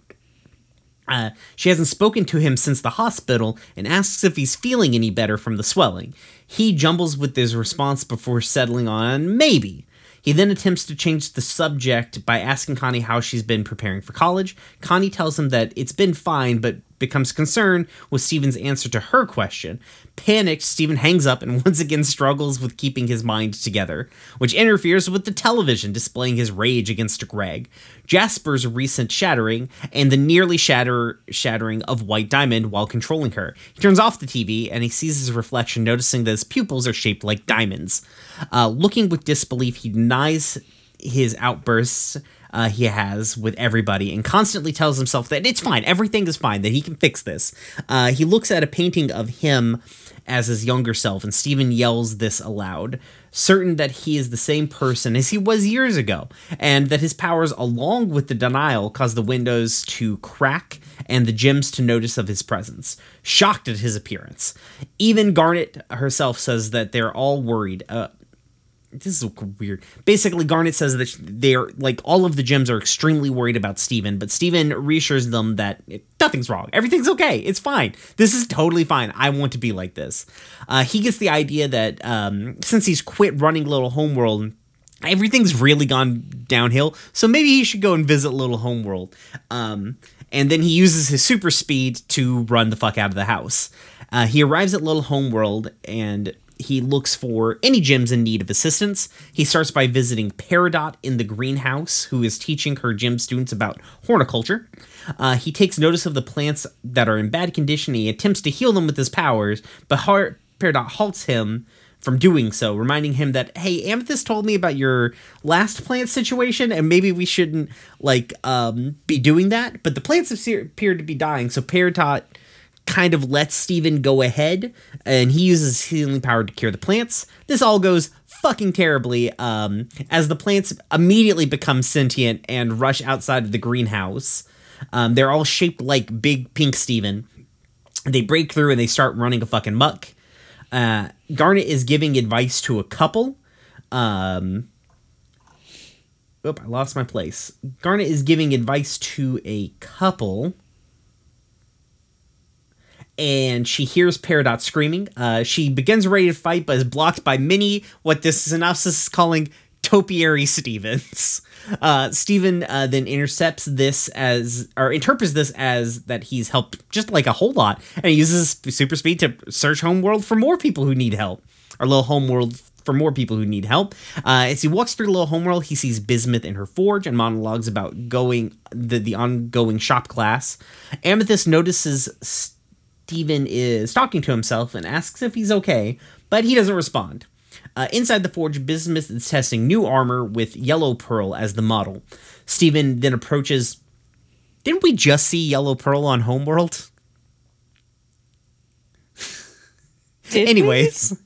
uh, she hasn't spoken to him since the hospital and asks if he's feeling any better from the swelling. He jumbles with his response before settling on maybe. He then attempts to change the subject by asking Connie how she's been preparing for college. Connie tells him that it's been fine, but becomes concerned with Steven's answer to her question. Panicked, Steven hangs up and once again struggles with keeping his mind together, which interferes with the television displaying his rage against Greg, Jasper's recent shattering, and the nearly shatter shattering of White Diamond while controlling her. He turns off the TV and he sees his reflection, noticing that his pupils are shaped like diamonds. Uh, looking with disbelief, he denies his outbursts uh, he has with everybody and constantly tells himself that it's fine, everything is fine, that he can fix this. Uh, he looks at a painting of him as his younger self, and Steven yells this aloud, certain that he is the same person as he was years ago, and that his powers, along with the denial, cause the windows to crack and the gems to notice of his presence. Shocked at his appearance. Even Garnet herself says that they're all worried. Uh, this is weird. Basically, Garnet says that they're like all of the gems are extremely worried about Steven, but Steven reassures them that nothing's wrong. Everything's okay. It's fine. This is totally fine. I want to be like this. Uh, he gets the idea that um, since he's quit running Little Homeworld, everything's really gone downhill. So maybe he should go and visit Little Homeworld. Um, and then he uses his super speed to run the fuck out of the house. Uh, he arrives at Little Homeworld and he looks for any gems in need of assistance. He starts by visiting Peridot in the greenhouse, who is teaching her gym students about horticulture. Uh, he takes notice of the plants that are in bad condition. He attempts to heal them with his powers, but Har- Peridot halts him from doing so, reminding him that, hey, Amethyst told me about your last plant situation, and maybe we shouldn't, like, um, be doing that. But the plants appear to be dying, so Peridot kind of lets Steven go ahead and he uses healing power to cure the plants. This all goes fucking terribly um, as the plants immediately become sentient and rush outside of the greenhouse. Um, they're all shaped like big pink Steven. They break through and they start running a fucking muck. Uh, Garnet is giving advice to a couple. Um, oop, I lost my place. Garnet is giving advice to a couple and she hears Peridot screaming. Uh, she begins ready to fight, but is blocked by many, what this synopsis is calling topiary Stevens. Uh, Steven uh, then intercepts this as, or interprets this as that he's helped just like a whole lot, and he uses super speed to search Homeworld for more people who need help, or little Homeworld for more people who need help. Uh, as he walks through the Little Homeworld, he sees Bismuth in her forge and monologues about going the the ongoing shop class. Amethyst notices. Steven is talking to himself and asks if he's okay, but he doesn't respond. Uh, inside the forge, Bismuth is testing new armor with Yellow Pearl as the model. Steven then approaches. Didn't we just see Yellow Pearl on Homeworld? Anyways,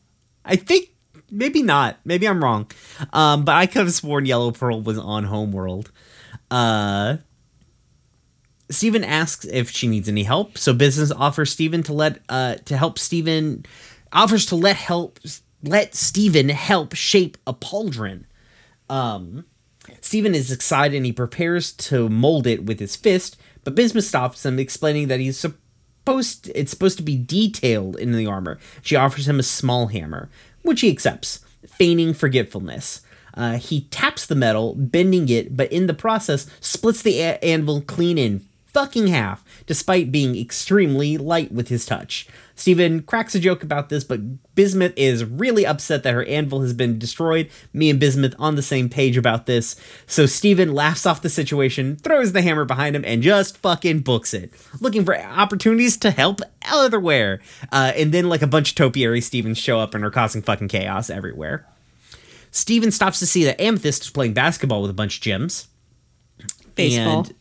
I think maybe not. Maybe I'm wrong. Um, but I could have sworn Yellow Pearl was on Homeworld. Uh, Steven asks if she needs any help, so Bismuth offers Steven to let uh to help Steven offers to let help let Steven help shape a pauldron. Um Steven is excited and he prepares to mold it with his fist, but Bismuth stops him, explaining that he's supposed it's supposed to be detailed in the armor. She offers him a small hammer, which he accepts, feigning forgetfulness. Uh, he taps the metal, bending it, but in the process splits the a- anvil clean in fucking half, despite being extremely light with his touch. Steven cracks a joke about this, but Bismuth is really upset that her anvil has been destroyed. Me and Bismuth on the same page about this. So Steven laughs off the situation, throws the hammer behind him, and just fucking books it. Looking for opportunities to help elsewhere. Uh, and then, like a bunch of topiary Stevens show up and are causing fucking chaos everywhere. Steven stops to see that Amethyst is playing basketball with a bunch of gems. Baseball. And,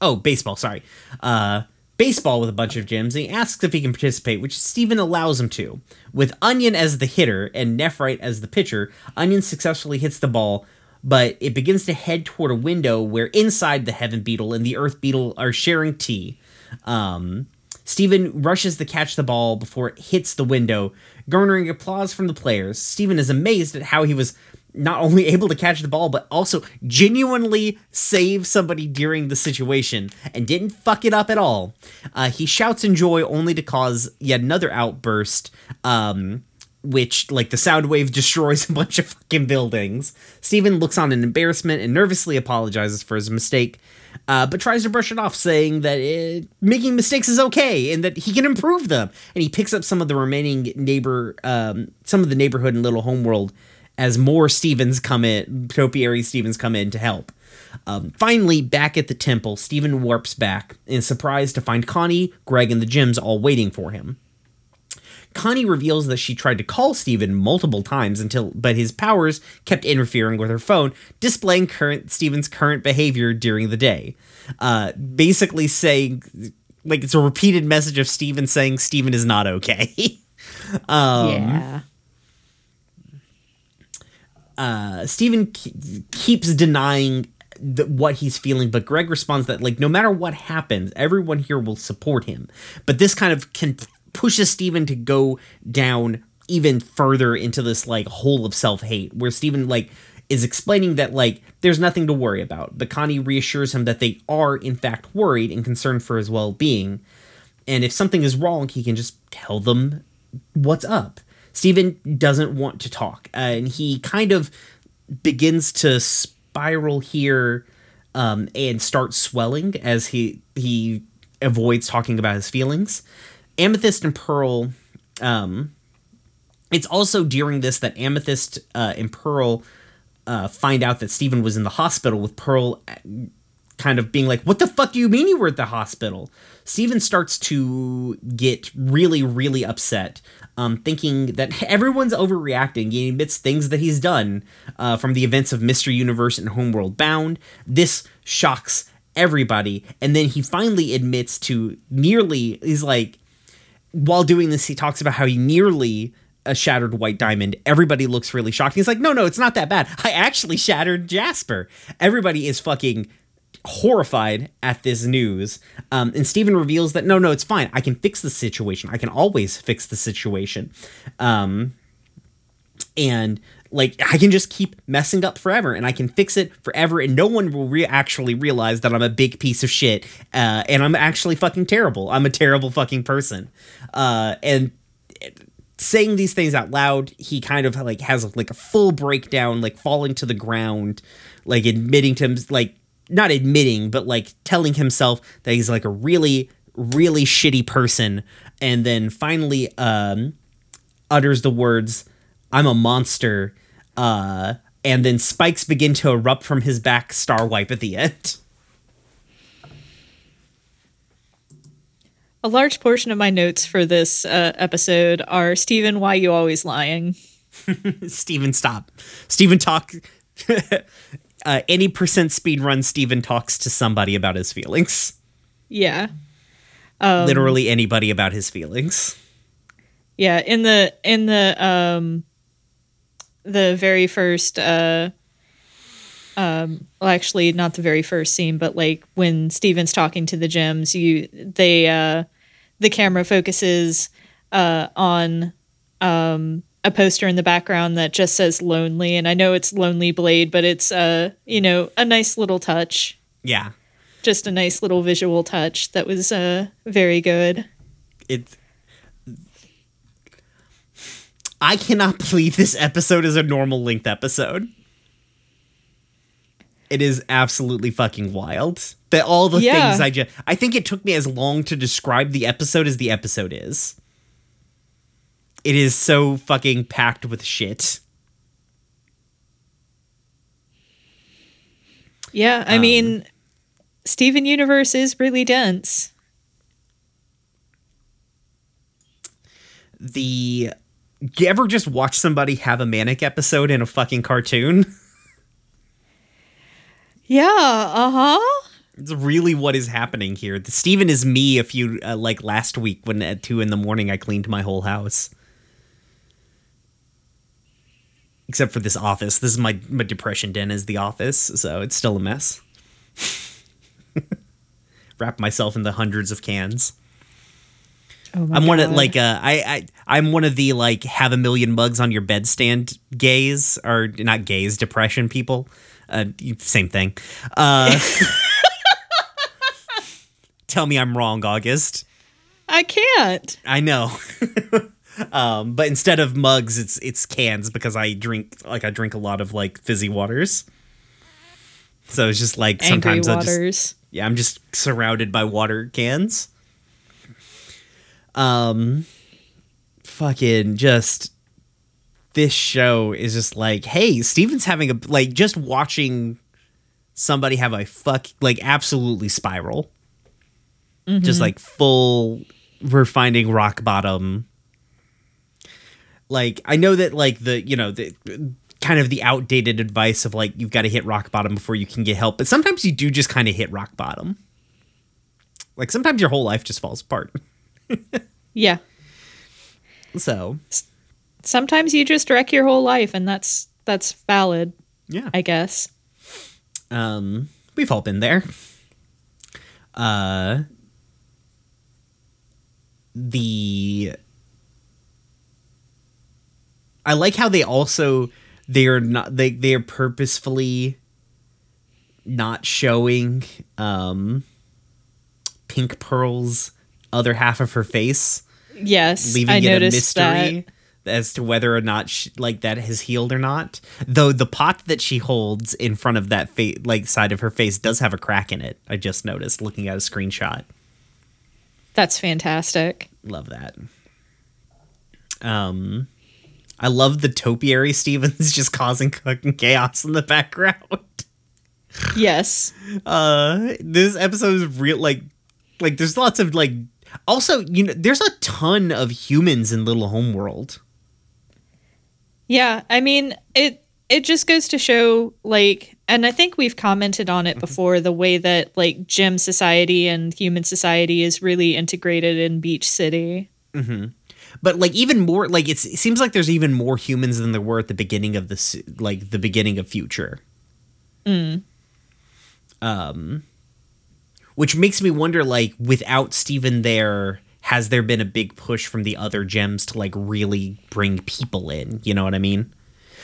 oh, baseball, sorry. Uh, baseball with a bunch of gems, and he asks if he can participate, which Steven allows him to. With Onion as the hitter and Nephrite as the pitcher, Onion successfully hits the ball, but it begins to head toward a window where inside the Heaven Beetle and the Earth Beetle are sharing tea. Um, Steven rushes to catch the ball before it hits the window, garnering applause from the players. Steven is amazed at how he was not only able to catch the ball, but also genuinely save somebody during the situation and didn't fuck it up at all. Uh, he shouts in joy only to cause yet another outburst. Um, which like the sound wave destroys a bunch of fucking buildings. Steven looks on in embarrassment and nervously apologizes for his mistake, uh, but tries to brush it off, saying that it, making mistakes is okay and that he can improve them. And he picks up some of the remaining neighbor, um, some of the neighborhood and little homeworld as more Stevens come in, topiary Stevens come in to help. Um, finally, back at the temple, Steven warps back and is surprised to find Connie, Greg, and the Gems all waiting for him. Connie reveals that she tried to call Steven multiple times until but his powers kept interfering with her phone, displaying current Steven's current behavior during the day. Uh, basically saying like it's a repeated message of Steven saying Steven is not okay. um, yeah. Uh, Steven k- keeps denying th- what he's feeling, but Greg responds that like no matter what happens, everyone here will support him. But this kind of can pushes Steven to go down even further into this like hole of self hate, where Steven like is explaining that like there's nothing to worry about. But Connie reassures him that they are in fact worried and concerned for his well being. And if something is wrong, he can just tell them what's up. Steven doesn't want to talk, uh, and he kind of begins to spiral here um, and start swelling as he he avoids talking about his feelings. Amethyst and Pearl. Um, it's also during this that Amethyst uh, and Pearl uh, find out that Steven was in the hospital with Pearl kind of being like, What the fuck do you mean you were at the hospital? Steven starts to get really, really upset, um, thinking that everyone's overreacting. He admits things that he's done uh, from the events of Mr. Universe and Homeworld Bound. This shocks everybody. And then he finally admits to nearly, he's like, while doing this, he talks about how he nearly a shattered white diamond. Everybody looks really shocked. He's like, no, no, it's not that bad. I actually shattered Jasper. Everybody is fucking horrified at this news. Um, and Steven reveals that no, no, it's fine. I can fix the situation. I can always fix the situation. Um, and like I can just keep messing up forever, and I can fix it forever, and no one will re- actually realize that I'm a big piece of shit, uh, and I'm actually fucking terrible. I'm a terrible fucking person, uh, and saying these things out loud, he kind of like has like a full breakdown, like falling to the ground, like admitting to him, like not admitting, but like telling himself that he's like a really, really shitty person, and then finally um, utters the words, "I'm a monster," uh, and then spikes begin to erupt from his back, star wipe at the end. A large portion of my notes for this uh, episode are Steven, why you always lying? Steven, stop. Steven, talk. uh, any percent speed run, Steven talks to somebody about his feelings. Yeah. Um, Literally anybody about his feelings. Yeah, in the in the um the very first uh um well actually not the very first scene but like when Steven's talking to the gems you they uh the camera focuses uh on um a poster in the background that just says lonely and I know it's lonely blade but it's uh you know a nice little touch Yeah. just a nice little visual touch that was uh, very good. It. I cannot believe this episode is a normal length episode. It is absolutely fucking wild. That all the Yeah. things I just I think it took me as long to describe the episode as the episode is. It is so fucking packed with shit. Yeah, I Um, mean, Steven Universe is really dense. The you ever just watch somebody have a manic episode in a fucking cartoon? Yeah, uh huh. It's really what is happening here. The Steven is me a few uh, like last week when at two in the morning I cleaned my whole house. Except for this office. This is my my depression den is the office, so it's still a mess. Wrap myself in the hundreds of cans. Oh my I'm one of like uh I, I I'm one of the like have a million mugs on your bedstand gays or not gays depression people. Uh, same thing. Uh, tell me I'm wrong, August. I can't. I know. um, but instead of mugs, it's it's cans because I drink like I drink a lot of like fizzy waters. So it's just like Angry sometimes I just yeah, I'm just surrounded by water cans. Um fucking just this show is just like, hey, Steven's having a like just watching somebody have a fuck like absolutely spiral. Just like full we're finding rock bottom. Like I know that like the, you know, the kind of the outdated advice of like you've got to hit rock bottom before you can get help, but sometimes you do just kind of hit rock bottom. Like sometimes your whole life just falls apart. Yeah. So, Sometimes you just wreck your whole life, and that's that's valid, yeah. I guess. Um, we've all been there. Uh, the I like how they also they're not they they're purposefully not showing um Pink Pearl's other half of her face, Yes, leaving I it a mystery that. as to whether or not she, like that has healed or not. Though the pot that she holds in front of that fa- like side of her face does have a crack in it. I just noticed looking at a screenshot. That's fantastic. Love that. Um, I love the topiary Stevens just causing fucking chaos in the background. Yes. Uh, this episode is real. Like, like there's lots of like. Also, you know, there's a ton of humans in Little Homeworld. Yeah, I mean, it it just goes to show like and I think we've commented on it before the way that like gem society and human society is really integrated in Beach City. But like even more like it's, it seems like there's even more humans than there were at the beginning of this like the beginning of future. Um which makes me wonder like without steven there has there been a big push from the other gems to like really bring people in? You know what i mean?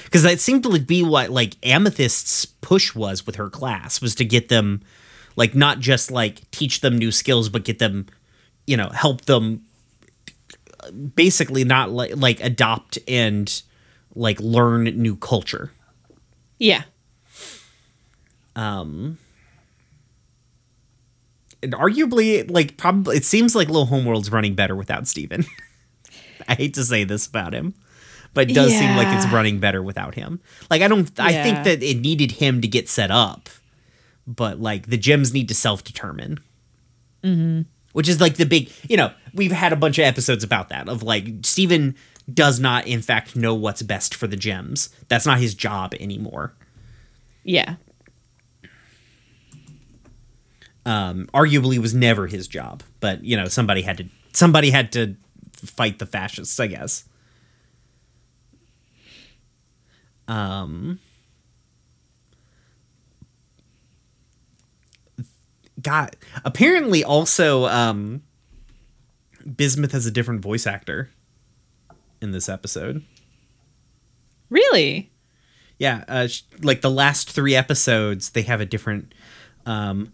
Because that seemed to be what like amethyst's push was with her class was to get them like not just like teach them new skills but get them you know help them basically not like like adopt and like learn new culture. Yeah. Um and arguably like probably it seems like Little Homeworld's running better without Steven. I hate to say this about him, but it does seem like it's running better without him. Like I don't I think that it needed him to get set up, but like the gems need to self-determine. Which is like the big you know we've had a bunch of episodes about that of like steven does not in fact know what's best for the gems. That's not his job anymore. Yeah. um arguably was never his job but you know somebody had to somebody had to fight the fascists i guess. Um God, apparently also um Bismuth has a different voice actor in this episode. Really? Yeah, uh, sh- like the last three episodes, they have a different. Um,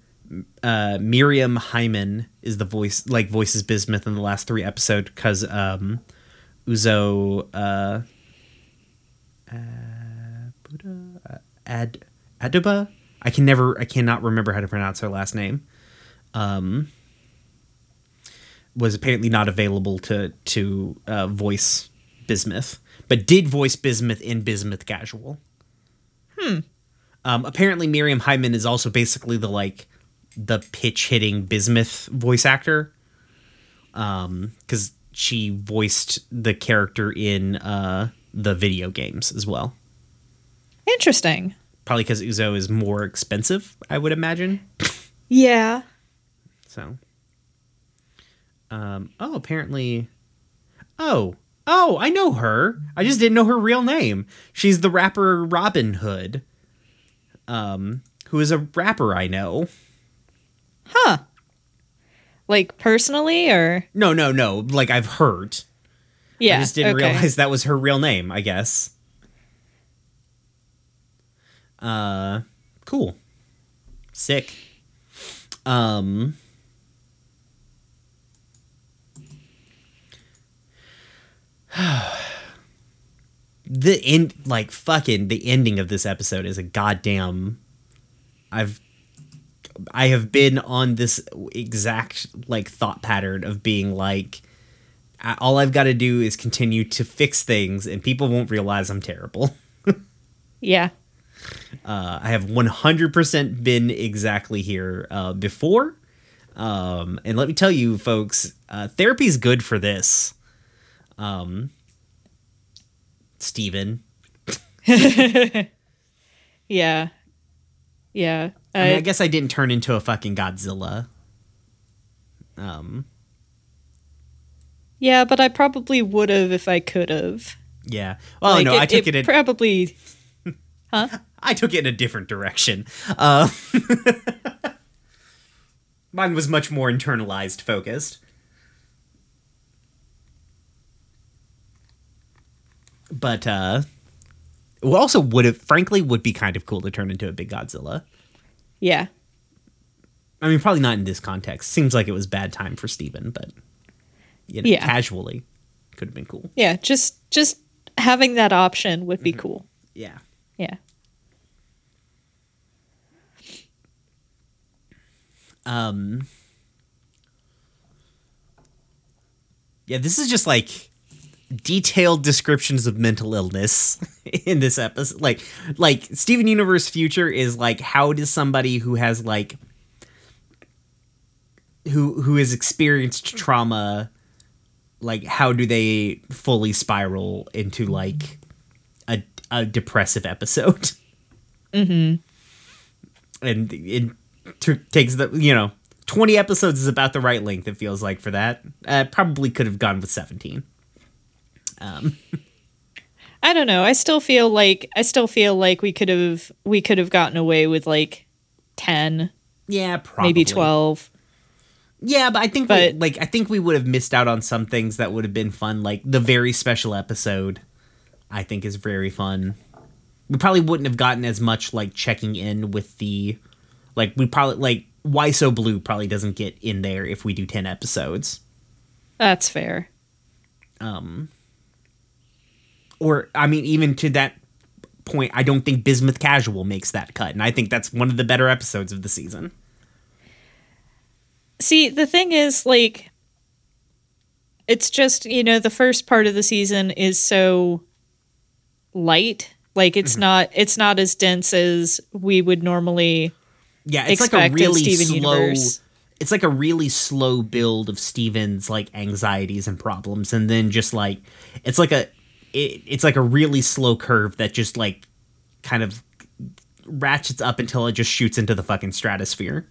uh, Miriam Hyman is the voice, like voices Bismuth in the last three episodes because um, Uzo uh, uh, Ad Aduba. I can never, I cannot remember how to pronounce her last name. Um, was apparently not available to to uh, voice Bismuth, but did voice Bismuth in Bismuth Casual. Hmm. Um, apparently, Miriam Hyman is also basically the like the pitch hitting Bismuth voice actor. Um, because she voiced the character in uh the video games as well. Interesting. Probably because Uzo is more expensive, I would imagine. Yeah. So. Um. Oh, apparently. Oh. Oh, I know her. I just didn't know her real name. She's the rapper Robin Hood. Um, who is a rapper I know. Huh. Like personally or No, no, no. Like I've heard. yeah. I just didn't okay. realize that was her real name, I guess. Uh cool. Sick. Um The end like fucking the ending of this episode is a goddamn I've I have been on this exact like thought pattern of being like I- all I've got to do is continue to fix things and people won't realize I'm terrible. Yeah. Uh, I have 100% been exactly here uh, before. Um, and let me tell you, folks, uh, therapy is good for this. Um, Steven. Yeah. Yeah. I, mean, I- guess I didn't turn into a fucking Godzilla. Um, yeah, but I probably would have if I could have. yeah. Well, Like, no, I took it, in, probably I took it in a different direction. Uh, mine was much more internalized focused. But uh also would have frankly would be kind of cool to turn into a big Godzilla. yeah. I mean probably not in this context. Seems like it was bad time for Steven, but you know, Yeah. casually could have been cool. Yeah, just just having that option would Mm-hmm. be cool. Yeah. Yeah. Um Yeah, this is just like detailed descriptions of mental illness in this episode. Like like Steven Universe future is like how does somebody who has like who who has experienced trauma like how do they fully spiral into like a a depressive episode? Mm-hmm. and it t- takes the you know 20 episodes is about the right length it feels like for that. Uh, probably could have gone with 17 um I don't know. I still feel like I still feel like we could have we could have gotten away with like 10, yeah probably. maybe 12. yeah but i think But- we, like i think we would have missed out on some things that would have been fun like the very special episode i think is very fun. We probably wouldn't have gotten as much like checking in with the like we probably like why so blue probably doesn't get in there if we do 10 episodes That's fair. um or i mean even to that point i don't think bismuth casual makes that cut and i think that's one of the better episodes of the season See, the thing is like it's just, you know, the first part of the season is so light. Like Mm-hmm. it's not it's not as dense as we would normally yeah it's like a really slow Universe. it's like a really slow build of steven's like anxieties and problems and then just like it's like a it, it's like a really slow curve that just like kind of ratchets up until it just shoots into the fucking stratosphere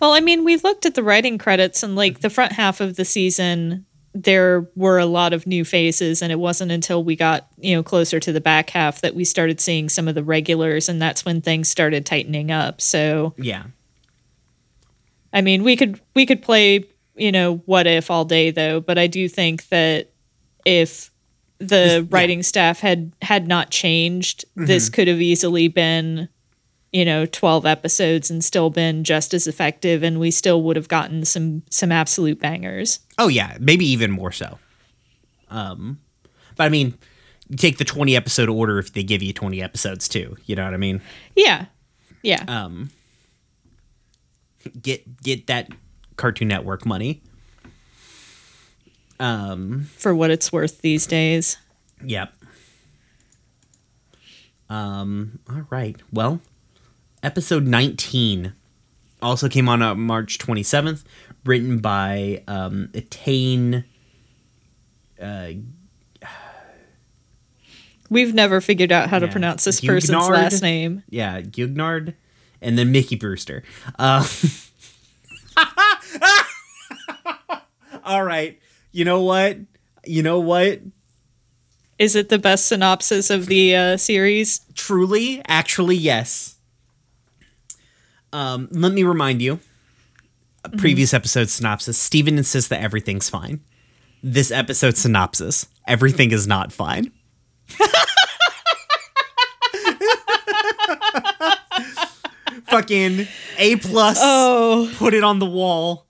Well, I mean, we looked at the writing credits and like the front half of the season there were a lot of new faces and it wasn't until we got, you know, closer to the back half that we started seeing some of the regulars and that's when things started tightening up. So, yeah. I mean, we could we could play, you know, what if all day though, but I do think that if the writing staff had had not changed, this mm-hmm. could have easily been, you know 12 episodes and still been just as effective and we still would have gotten some some absolute bangers Oh yeah, maybe even more so. Um, but I mean, take the twenty episode order if they give you twenty episodes too. You know what I mean? yeah yeah Um, get get that Cartoon Network money. Um, for what it's worth these days Yep. Um, all right. Well, episode 19 also came on uh, March 27th, written by um, Attain. Uh, we've never figured out how to pronounce this person's last name yeah, Gugnard, and then Miki Brewster. Uh, all right. You know what? You know what? is it the best synopsis of the uh, series Truly, actually, yes. Um, let me remind you. A previous episode synopsis. Steven insists that everything's fine. This episode synopsis. Everything is not fine. Fucking A plus. oh Put it on the wall.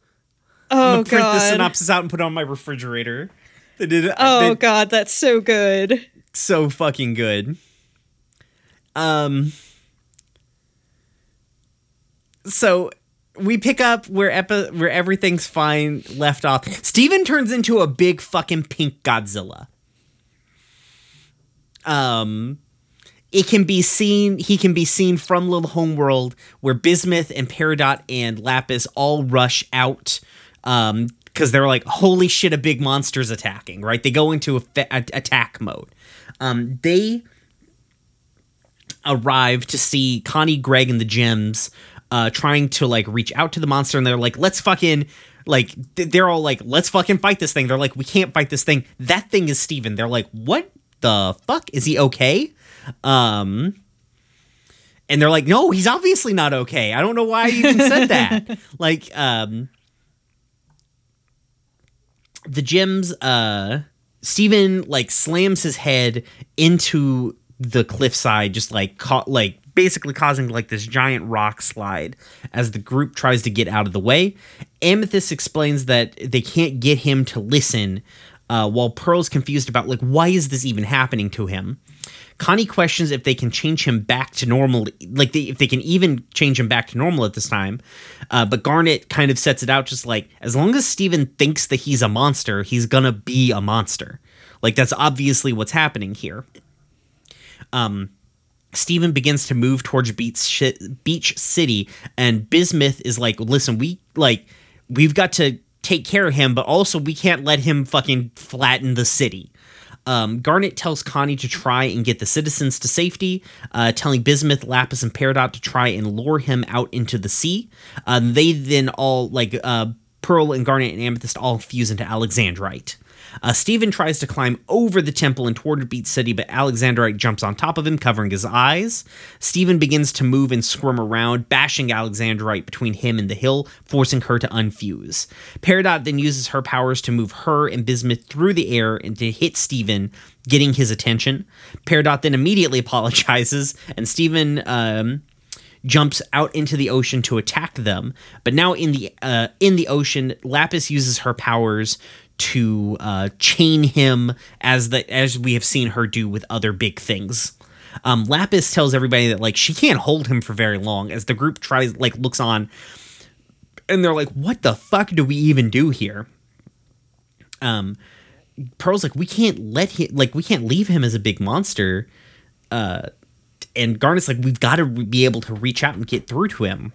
I'm oh gonna print the god synopsis out and put it on my refrigerator. They did oh they- god that's so good so fucking good. Um so we pick up where epi- where everything's fine left off. Steven turns into a big fucking pink Godzilla. Um it can be seen he can be seen from Little Homeworld where Bismuth and Peridot and Lapis all rush out um because they're like holy shit a big monster's attacking right they go into a a- attack mode um they arrive to see Connie Greg and the Gems uh trying to like reach out to the monster and they're like let's fucking like they're all like let's fucking fight this thing. They're like we can't fight this thing. That thing is Steven. They're like what the fuck? Is he okay? Um and they're like no he's obviously not okay. I don't know why you even said that. Like um the gems uh Steven like slams his head into the cliffside just like caught like basically causing like this giant rock slide as the group tries to get out of the way amethyst explains that they can't get him to listen uh, while pearl's confused about like why is this even happening to him Connie questions if they can change him back to normal, like they, if they can even change him back to normal at this time. Uh, but Garnet kind of sets it out just like as long as Steven thinks that he's a monster, he's gonna be a monster. Like that's obviously what's happening here. Um, Steven begins to move towards Beach, Beach City, and Bismuth is like, "Listen, we like we've got to take care of him, but also we can't let him fucking flatten the city." Um, Garnet tells Connie to try and get the citizens to safety, uh, telling Bismuth, Lapis, and Peridot to try and lure him out into the sea. Um, they then all, like, uh, Pearl and Garnet and Amethyst all fuse into Alexandrite. Uh, Steven tries to climb over the temple and toward Beach City, but Alexandrite jumps on top of him, covering his eyes. Steven begins to move and squirm around, bashing Alexandrite between him and the hill, forcing her to unfuse. Peridot then uses her powers to move her and Bismuth through the air and to hit Steven, getting his attention. Peridot then immediately apologizes, and Steven um, jumps out into the ocean to attack them. But now in the uh, in the ocean, Lapis uses her powers to uh, chain him as the as we have seen her do with other big things. Um, Lapis tells everybody that like she can't hold him for very long as the group tries like looks on, and they're like, "What the fuck do we even do here?" Um, Pearl's like, "We can't let him like we can't leave him as a big monster." Uh, and Garnet's like, "We've got to be able to reach out and get through to him."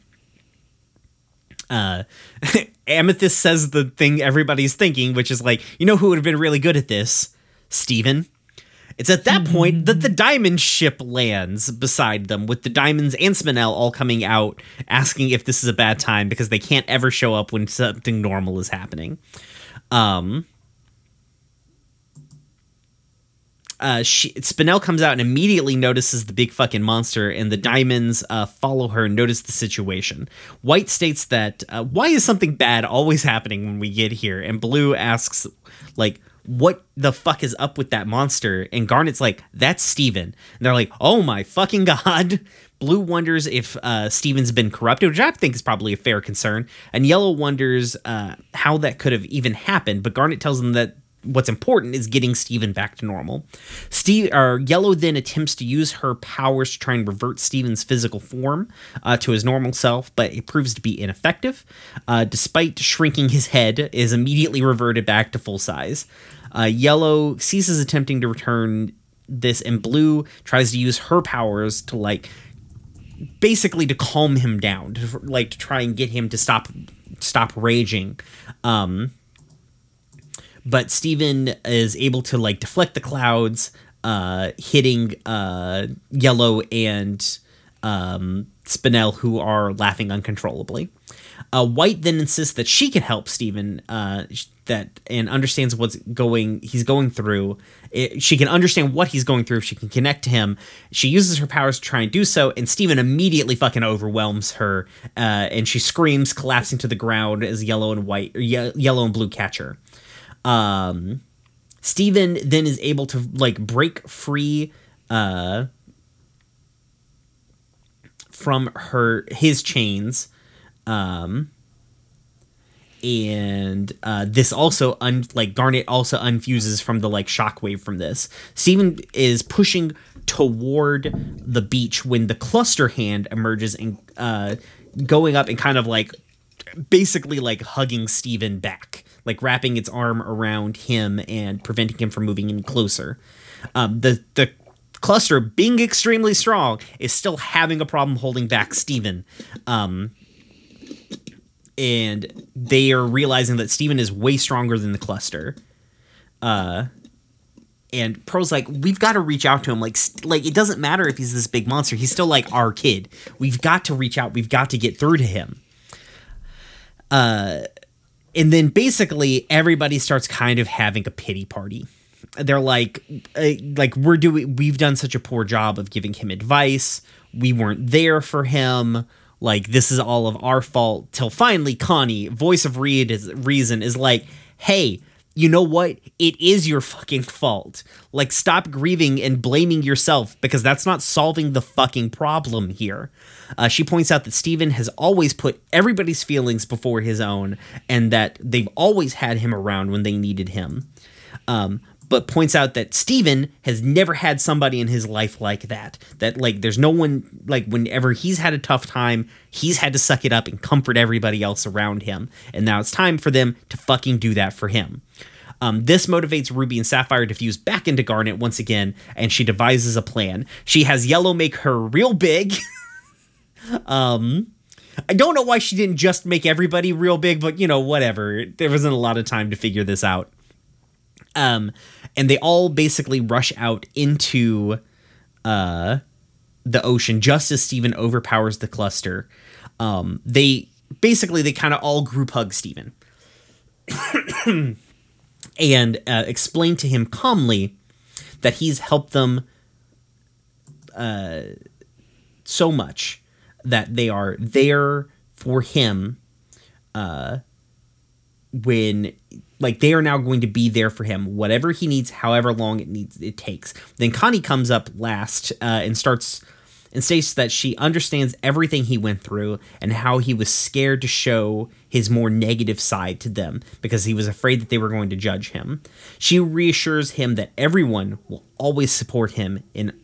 Uh, Amethyst says the thing everybody's thinking, which is like, you know who would have been really good at this? Steven. It's at that point that the diamond ship lands beside them, with the diamonds and Spinel all coming out asking if this is a bad time because they can't ever show up when something normal is happening. Um, uh, she, Spinel comes out and immediately notices the big fucking monster, and the diamonds uh, follow her and notice the situation. White states that uh, why is something bad always happening when we get here, and Blue asks, like, what the fuck is up with that monster? And Garnet's like, that's Steven. And they're like, oh my fucking god. Blue wonders if uh, Steven's been corrupted, which I think is probably a fair concern. And Yellow wonders uh, how that could have even happened. But Garnet tells them that what's important is getting Steven back to normal. Steve or Yellow then attempts to use her powers to try and revert Steven's physical form uh, to his normal self, but it proves to be ineffective. Uh, despite shrinking his head, is immediately reverted back to full size. Uh, Yellow ceases attempting to return this, and Blue tries to use her powers to like basically to calm him down, to, like to try and get him to stop stop raging. Um, but Steven is able to like deflect the clouds, uh, hitting uh, Yellow and um, Spinel, who are laughing uncontrollably. Uh, White then insists that she can help Steven uh, that and understands what's going he's going through. It, she can understand what he's going through if she can connect to him. She uses her powers to try and do so, and Steven immediately fucking overwhelms her, uh, and she screams, collapsing to the ground as yellow and white, ye- yellow and blue catch her. Um, Steven then is able to like break free uh, from her his chains. Um, and uh, this also un- like Garnet also unfuses from the like shockwave from this. Steven is pushing toward the beach when the cluster hand emerges and uh, going up and kind of like basically like hugging Steven back like wrapping its arm around him and preventing him from moving any closer. Um, the the cluster, being extremely strong, is still having a problem holding back Steven. Um, and they are realizing that Steven is way stronger than the cluster. Uh, and Pearl's like, we've got to reach out to him. Like, like it doesn't matter if he's this big monster. He's still like our kid. We've got to reach out. We've got to get through to him. Uh, and then basically everybody starts kind of having a pity party. They're like uh, like we're doing we've done such a poor job of giving him advice. We weren't there for him. Like this is all of our fault. Till finally connie voice of reed is reason is like hey you know what? It is your fucking fault. Like, stop grieving and blaming yourself because that's not solving the fucking problem here. Uh, she points out that Steven has always put everybody's feelings before his own and that they've always had him around when they needed him. Um, but points out that Steven has never had somebody in his life like that. That, like, there's no one, like, whenever he's had a tough time, he's had to suck it up and comfort everybody else around him. And now it's time for them to fucking do that for him. Um, this motivates Ruby and Sapphire to fuse back into Garnet once again, and she devises a plan. She has Yellow make her real big. um, I don't know why she didn't just make everybody real big, but you know, whatever. There wasn't a lot of time to figure this out. Um, and they all basically rush out into uh, the ocean just as Steven overpowers the cluster. Um, they basically they kind of all group hug Steven and uh, explain to him calmly that he's helped them uh, so much that they are there for him uh, when like they are now going to be there for him whatever he needs however long it needs it takes then connie comes up last uh, and starts and states that she understands everything he went through and how he was scared to show his more negative side to them because he was afraid that they were going to judge him. She reassures him that everyone will always support him in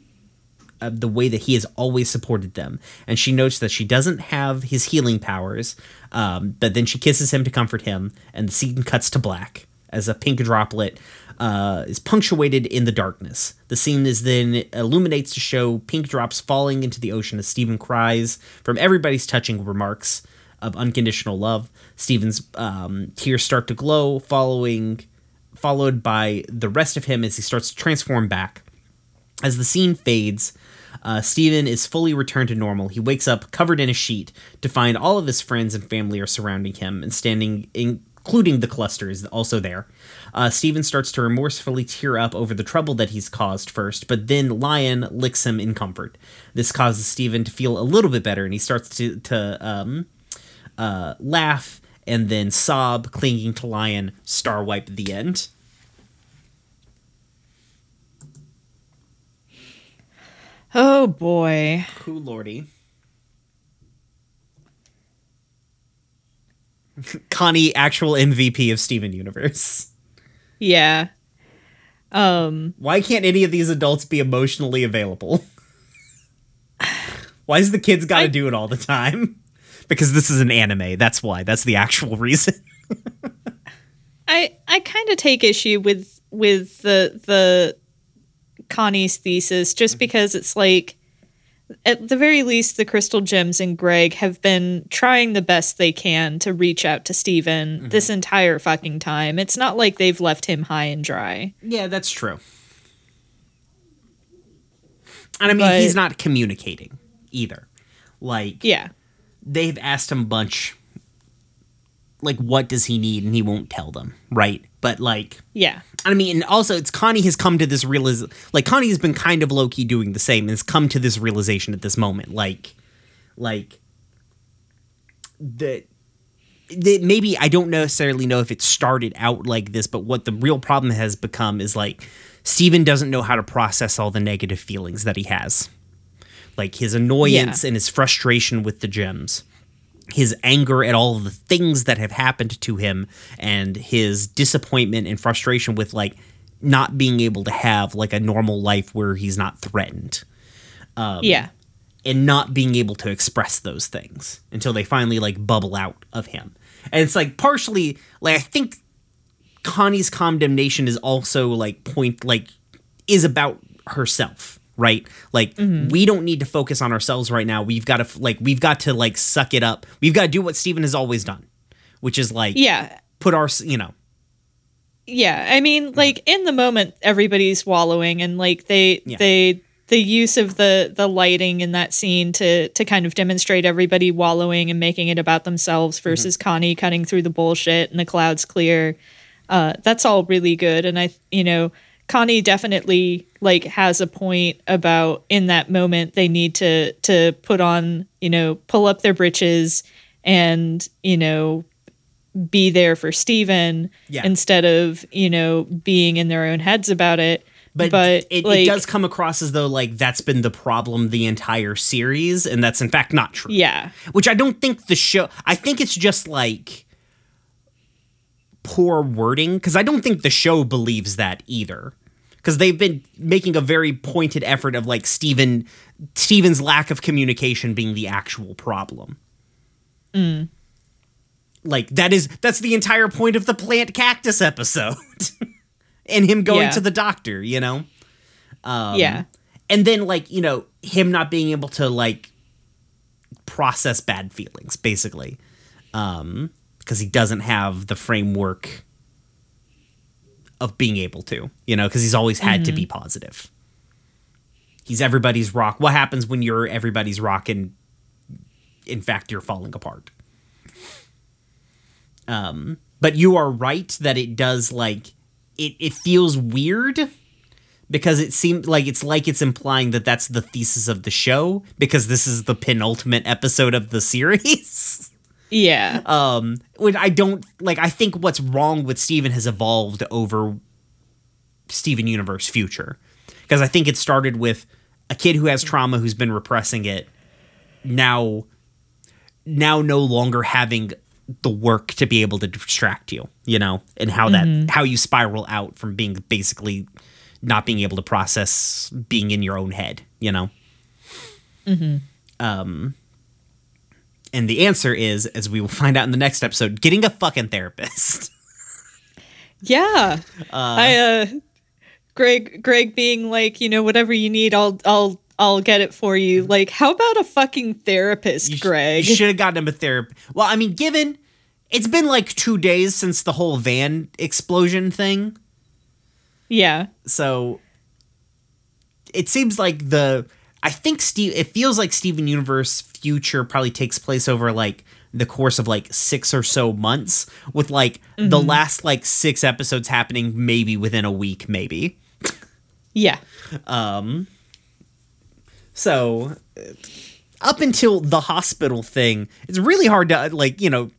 uh, the way that he has always supported them. And she notes that she doesn't have his healing powers, um, but then she kisses him to comfort him, and the scene cuts to black as a pink droplet uh, is punctuated in the darkness. The scene is then illuminates to show pink drops falling into the ocean as Steven cries from everybody's touching remarks of unconditional love. Steven's um, tears start to glow, following followed by the rest of him as he starts to transform back. As the scene fades, uh, Steven is fully returned to normal. He wakes up covered in a sheet to find all of his friends and family are surrounding him and standing including the cluster, is also there. Uh, Steven starts to remorsefully tear up over the trouble that he's caused first, but then Lion licks him in comfort. This causes Steven to feel a little bit better, and he starts to, to um, uh, laugh and then sob, clinging to Lion, star wipe the end. Oh boy. Who lordy? Connie, actual MVP of Steven Universe. Yeah. Um Why can't any of these adults be emotionally available? Why is the kids got to I- do it all the time? Because this is an anime. That's why. That's the actual reason. I I kind of take issue with with the the Connie's thesis just mm-hmm. because it's like at the very least the Crystal Gems and Greg have been trying the best they can to reach out to Steven mm-hmm. this entire fucking time. It's not like they've left him high and dry. Yeah, that's true. And I mean, But- he's not communicating either. Like, Yeah. they've asked him a bunch, like, what does he need? And he won't tell them, right? But, like, Yeah. I mean, and also it's Connie has come to this realiz like Connie has been kind of low key doing the same and has come to this realization at this moment, like, like that. That maybe I don't necessarily know if it started out like this, but what the real problem has become is like Steven doesn't know how to process all the negative feelings that he has. Like his annoyance Yeah. and his frustration with the gems his anger at all of the things that have happened to him and his disappointment and frustration with like not being able to have like a normal life where he's not threatened um, yeah. and not being able to express those things until they finally like bubble out of him. And it's like partially like I think Connie's condemnation is also like point like is about herself, right? Like mm-hmm. we don't need to focus on ourselves right now. We've got to like we've got to like suck it up. We've got to do what Steven has always done, which is like Yeah. put our you know Yeah, I mean, mm. like in the moment, everybody's wallowing, and like they Yeah. they the use of the the lighting in that scene to to kind of demonstrate everybody wallowing and making it about themselves mm-hmm. versus Connie cutting through the bullshit and the clouds clear. Uh, that's all really good, and I you know Connie definitely like has a point about in that moment they need to to put on you know pull up their britches and you know be there for Steven Yeah. instead of, you know, being in their own heads about it. but, But, it, like, it does come across as though like that's been the problem the entire series and that's in fact not true. Yeah. which I don't think the show. I think it's just like poor wording because I don't think the show believes that either. Because they've been making a very pointed effort of like Steven Steven's lack of communication being the actual problem. Like that is that's the entire point of the plant cactus episode, and him going Yeah. to the doctor. You know. Um, yeah. and then like you know him not being able to like process bad feelings basically um because he doesn't have the framework of being able to you know because he's always had to be positive. He's everybody's rock. What happens when you're everybody's rock and in fact you're falling apart? Um but you are right that it does like it, it feels weird because it seems like it's like it's implying that that's the thesis of the show because this is the penultimate episode of the series. Yeah. um, when I don't like, I think what's wrong with Steven has evolved over Steven Universe future. Because I think it started with a kid who has trauma who's been repressing it now now no longer having the work to be able to distract you you know and how that how you spiral out from being basically not being able to process being in your own head you know? Um and the answer is as we will find out in the next episode getting a fucking therapist yeah. I uh Greg Greg being like, you know, whatever you need, I'll I'll I'll get it for you. Like, how about a fucking therapist, You sh- Greg? You should have gotten him a therapy. Well, I mean, given it's been like two days since the whole van explosion thing, yeah. so it seems like the. I think Steve. It feels like Steven Universe future probably takes place over like the course of like six or so months, with like the last like six episodes happening maybe within a week, maybe. Yeah. Um so up until the hospital thing, it's really hard to like you know.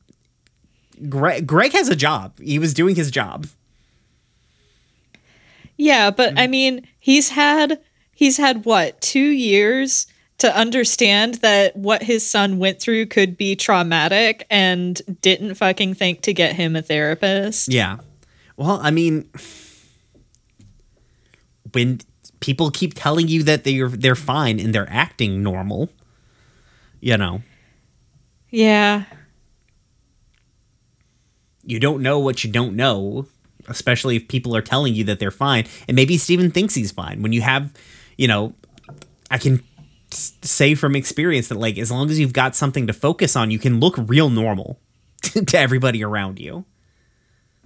Greg, Greg has a job. He was doing his job. Yeah, but Mm. I mean, he's had he's had what two years to understand that what his son went through could be traumatic and didn't fucking think to get him a therapist. Yeah. Well, I mean, when people keep telling you that they're they're fine and they're acting normal, you know, Yeah. you don't know what you don't know, especially if people are telling you that they're fine. And maybe Steven thinks he's fine. When you have, you know, I can say from experience that, like, as long as you've got something to focus on, you can look real normal to everybody around you.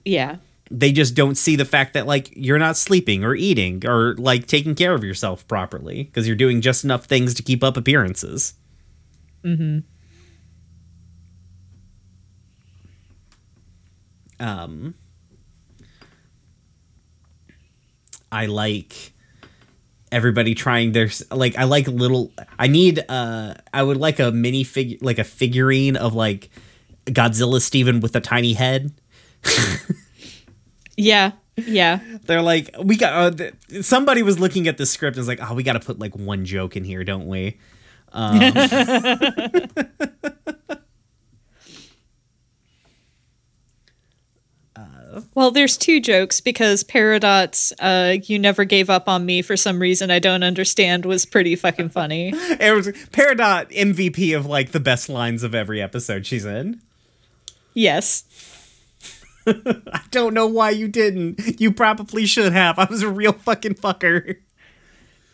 Yeah. They just don't see the fact that, like, you're not sleeping or eating or, like, taking care of yourself properly because you're doing just enough things to keep up appearances. Mhm. Um I like everybody trying their like I like little I need uh I would like a mini figure like a figurine of like Godzilla Steven with a tiny head. Yeah. Yeah. They're like we got uh, th- somebody was looking at the script and was like, "Oh, we got to put like one joke in here, don't we?" Well, there's two jokes because Peridot's, uh, you never gave up on me for some reason I don't understand was pretty fucking funny. It was Peridot MVP of like the best lines of every episode she's in. yes. I don't know why you didn't. You probably should have. I was a real fucking fucker.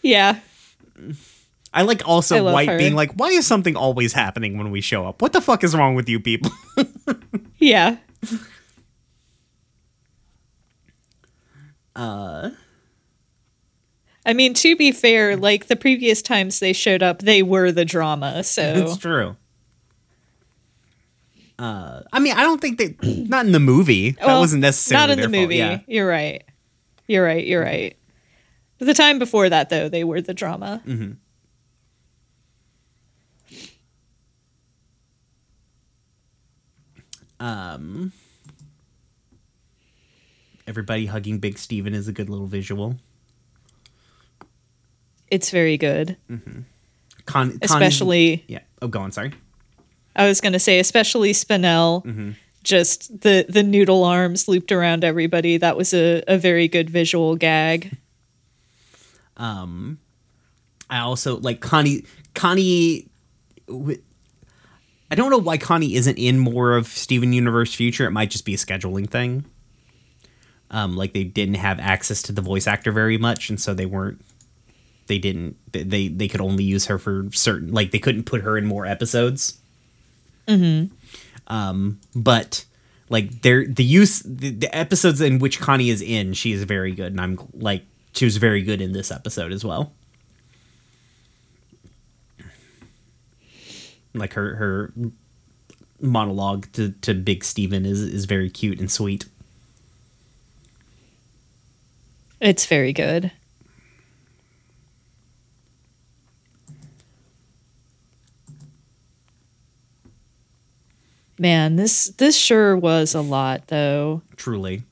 Yeah. I like also love White her. being like, why is something always happening when we show up? What the fuck is wrong with you people? Yeah. Uh I mean, to be fair, like the previous times they showed up, they were the drama. So it's true. Uh I mean, I don't think they not in the movie. that Well, wasn't necessarily not in the movie. Yeah. You're right. You're right. You're right. But the time before that, though, they were the drama. Mm. Um Everybody hugging Big Steven is a good little visual. It's very good, Con- Connie's- especially. yeah. Oh, go on. Sorry. I was going to say, especially Spinel. Mm-hmm. Just the the noodle arms looped around everybody. That was a, a very good visual gag. Um, I also like Connie. Connie. I don't know why Connie isn't in more of Steven Universe Future. It might just be a scheduling thing. Um, like they didn't have access to the voice actor very much, and so they weren't. They didn't. They they, could only use her for certain. Like they couldn't put her in more episodes. Mm-hmm. Um, but like there, the use the, the episodes in which Connie is in, she is very good, and I'm like she was very good in this episode as well. Like her her monologue to, to Big Steven is is very cute and sweet. It's very good. Man, this this sure was a lot though. Truly.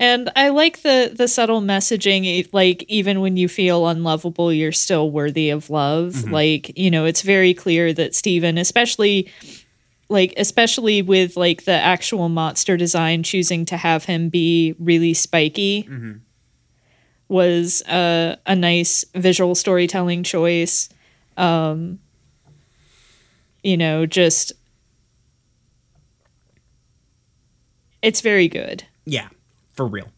And I like the the subtle messaging like even when you feel unlovable, you're still worthy of love. Mm-hmm. Like, you know, it's very clear that Steven, especially like especially with like the actual monster design choosing to have him be really spiky was a a nice visual storytelling choice. Um you know, just it's very good. Yeah, for real.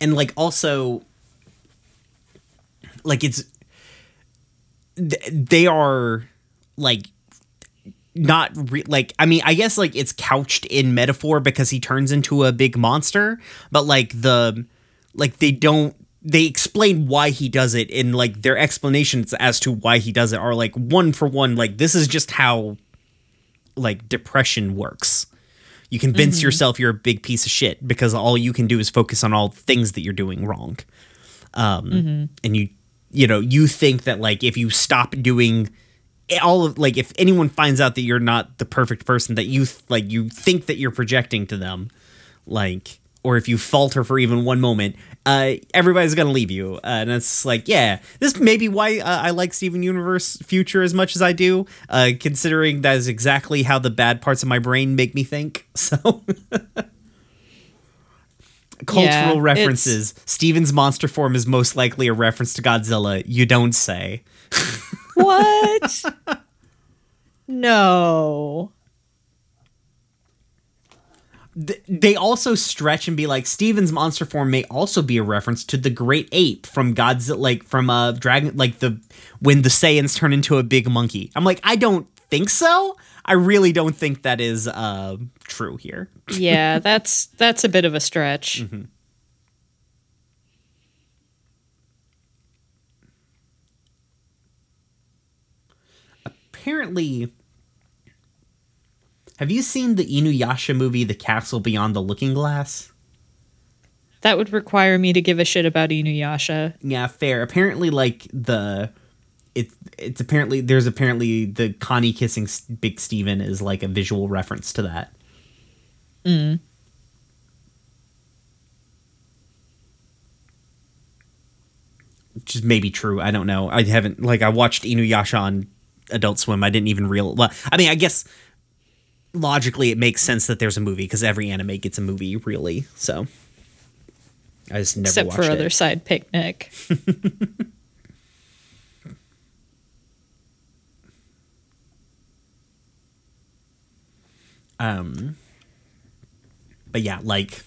And like also like it's they are like not re- like I mean I guess like it's couched in metaphor because he turns into a big monster, but like the like they don't they explain why he does it and like their explanations as to why he does it are like one for one like this is just how like depression works. You convince yourself you're a big piece of shit because all you can do is focus on all things that you're doing wrong. Um, and you, you know, you think that like if you stop doing all of like if anyone finds out that you're not the perfect person that you th- like you think that you're projecting to them, like or if you falter for even one moment, uh, everybody's gonna leave you. Uh, and it's like, yeah, this may be why uh, I like Steven Universe Future as much as I do, uh, considering that is exactly how the bad parts of my brain make me think. So. Cultural Yeah, references. Steven's monster form is most likely a reference to Godzilla. You don't say. What? no. They also stretch and be like Steven's monster form may also be a reference to the great ape from Godzilla like from uh dragon like the when the Saiyans turn into a big monkey. I'm like I don't think so. I really don't think that is uh true here. Yeah, that's that's a bit of a stretch. Apparently Have you seen the Inuyasha movie The Castle Beyond the Looking Glass? That would require me to give a shit about Inuyasha. Yeah, fair. Apparently, like the it's it's apparently there's apparently the Connie kissing Big Steven is like a visual reference to that. Mm. Which is maybe true. I don't know. I haven't like I watched Inuyasha on Adult Swim. I didn't even real. Well, I mean, I guess logically it makes sense that there's a movie because every anime gets a movie, really. So I just never Except for it. Otherside Picnic. um but yeah like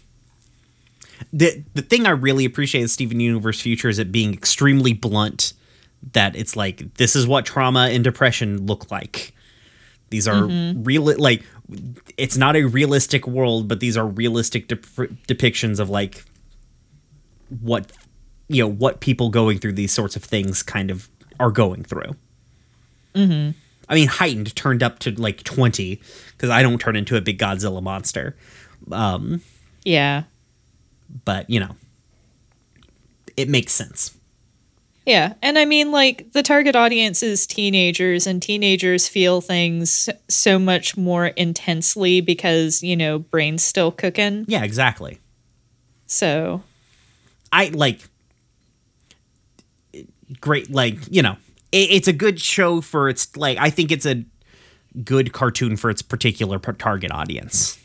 the the thing i really appreciate in steven universe future is it being extremely blunt that it's like this is what trauma and depression look like these are real like it's not a realistic world but these are realistic dep- depictions of like what you know what people going through these sorts of things kind of are going through I mean, heightened turned up to like 20 because I don't turn into a big Godzilla monster. Um, Yeah. but, you know, it makes sense. Yeah. And I mean, like, the target audience is teenagers, and teenagers feel things so much more intensely because, you know, brain's still cooking. Yeah, exactly. So, I like great, like, you know, it, it's a good show for its, like, I think it's a good cartoon for its particular par- target audience.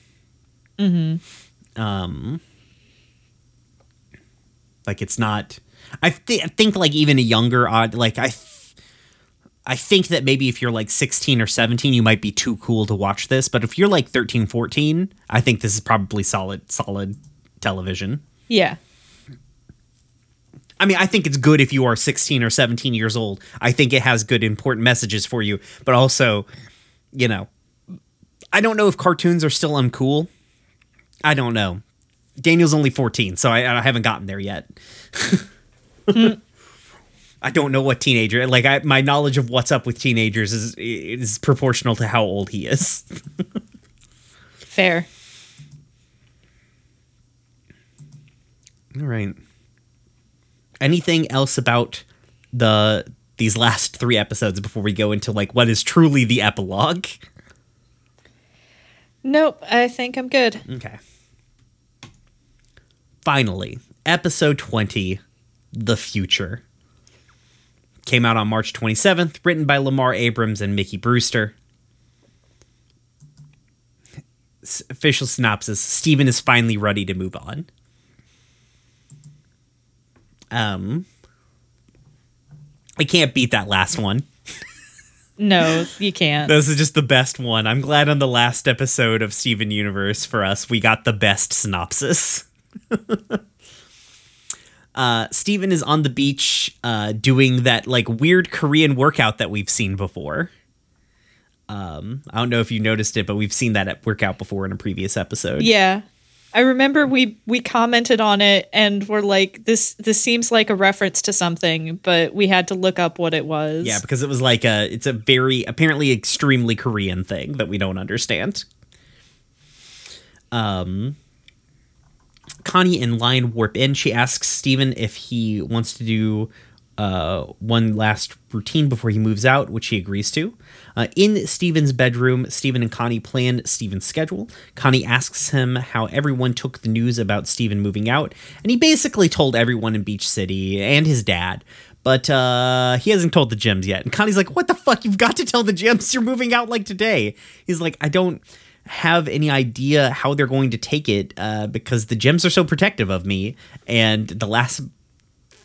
Mm-hmm. Um, like, it's not, I, th- I think, like, even a younger odd, like, I, th- I think that maybe if you're like 16 or 17, you might be too cool to watch this. But if you're like 13, 14, I think this is probably solid, solid television. yeah. I mean, I think it's good if you are 16 or 17 years old. I think it has good, important messages for you. But also, you know, I don't know if cartoons are still uncool. I don't know. Daniel's only 14, so I, I haven't gotten there yet. I don't know what teenager like. I, my knowledge of what's up with teenagers is is proportional to how old he is. Fair. All right. Anything else about the these last three episodes before we go into like what is truly the epilogue? Nope. I think I'm good. Okay. Finally, episode 20, The Future. Came out on March 27th, written by Lamar Abrams and Miki Brewster. Official synopsis Steven is finally ready to move on. Um, I can't beat that last one. No, you can't. This is just the best one. I'm glad on the last episode of Steven Universe for us, we got the best synopsis. uh, Steven is on the beach uh, doing that like weird Korean workout that we've seen before. Um, I don't know if you noticed it, but we've seen that at workout before in a previous episode. Yeah. I remember we we commented on it and were like this this seems like a reference to something, but we had to look up what it was. Yeah, because it was like a it's a very apparently extremely Korean thing that we don't understand. Um Connie and Lion warp in. She asks Steven if he wants to do uh, one last routine before he moves out, which he agrees to. Uh, in Steven's bedroom, Steven and Connie plan Steven's schedule. Connie asks him how everyone took the news about Steven moving out, and he basically told everyone in Beach City and his dad. But uh, he hasn't told the gems yet. And Connie's like, What the fuck? You've got to tell the gems you're moving out like today. He's like, I don't have any idea how they're going to take it uh, because the gems are so protective of me. And the last,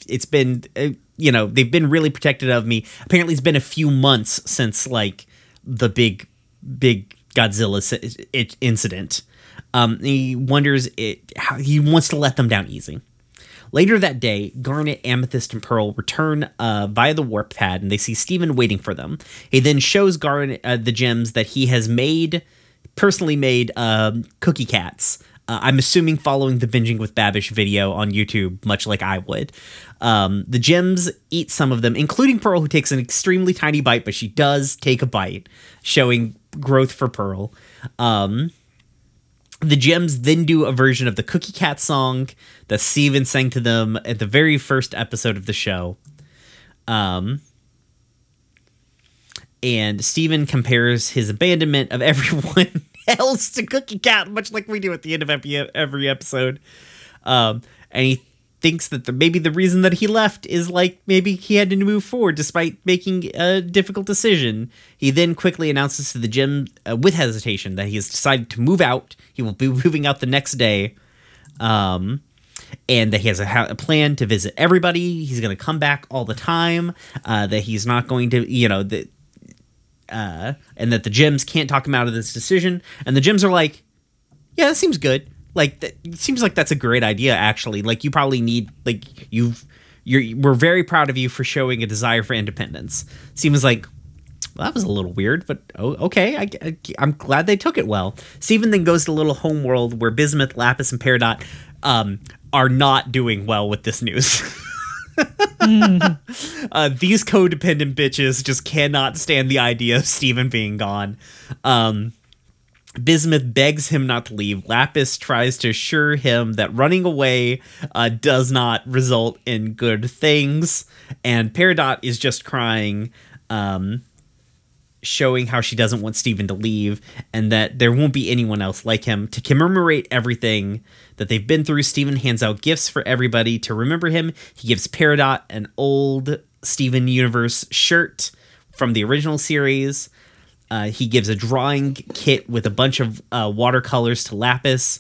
it's been, uh, you know, they've been really protective of me. Apparently, it's been a few months since like the big, big Godzilla it incident. Um, he wonders it, how he wants to let them down easy. Later that day, Garnet, Amethyst, and Pearl return uh, via the warp pad, and they see Steven waiting for them. He then shows Garnet uh, the gems that he has made, personally made um, cookie cats. Uh, I'm assuming following the binging with Babish video on YouTube, much like I would. Um, the gems eat some of them, including Pearl, who takes an extremely tiny bite, but she does take a bite, showing growth for Pearl. Um, the gems then do a version of the Cookie Cat song that Steven sang to them at the very first episode of the show. Um, and Steven compares his abandonment of everyone else to Cookie Cat, much like we do at the end of every, episode. Um, and he thinks that the, maybe the reason that he left is like maybe he had to move forward despite making a difficult decision. He then quickly announces to the gym uh, with hesitation that he has decided to move out. He will be moving out the next day. Um, and that he has a, a, plan to visit everybody. He's going to come back all the time. Uh, that he's not going to, you know, that, uh, and that the gems can't talk him out of this decision. And the gems are like, yeah, that seems good like that seems like that's a great idea actually like you probably need like you've you're we're very proud of you for showing a desire for independence seems like well, that was a little weird, but oh, okay. I, I, am glad they took it well. Steven then goes to a little homeworld where Bismuth, Lapis, and Peridot um, are not doing well with this news. uh, these codependent bitches just cannot stand the idea of Steven being gone. Um, Bismuth begs him not to leave. Lapis tries to assure him that running away uh, does not result in good things. And Peridot is just crying, um, showing how she doesn't want Steven to leave and that there won't be anyone else like him. To commemorate everything that they've been through, Steven hands out gifts for everybody to remember him. He gives Peridot an old Steven Universe shirt from the original series. Uh, he gives a drawing kit with a bunch of uh, watercolors to Lapis.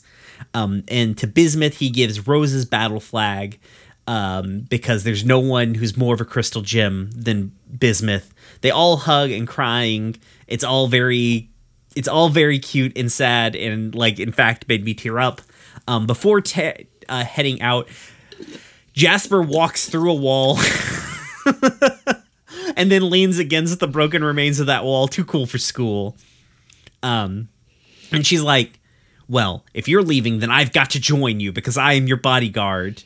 Um, and to Bismuth, he gives Rose's battle flag um, because there's no one who's more of a crystal gem than Bismuth. They all hug and crying. It's all very, it's all very cute and sad, and like in fact made me tear up. Um, before te- uh, heading out, Jasper walks through a wall. and then leans against the broken remains of that wall. Too cool for school. Um, and she's like, "Well, if you're leaving, then I've got to join you because I am your bodyguard."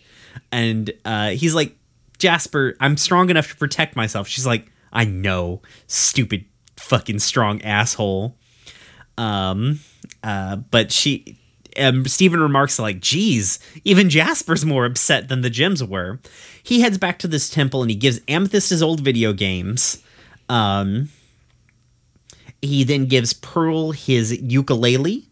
And uh, he's like, "Jasper, I'm strong enough to protect myself." She's like, "I know, stupid, fucking strong asshole." Um, uh, but she um, Steven remarks like, "Geez, even Jasper's more upset than the gems were." He heads back to this temple and he gives Amethyst his old video games. Um, he then gives Pearl his ukulele,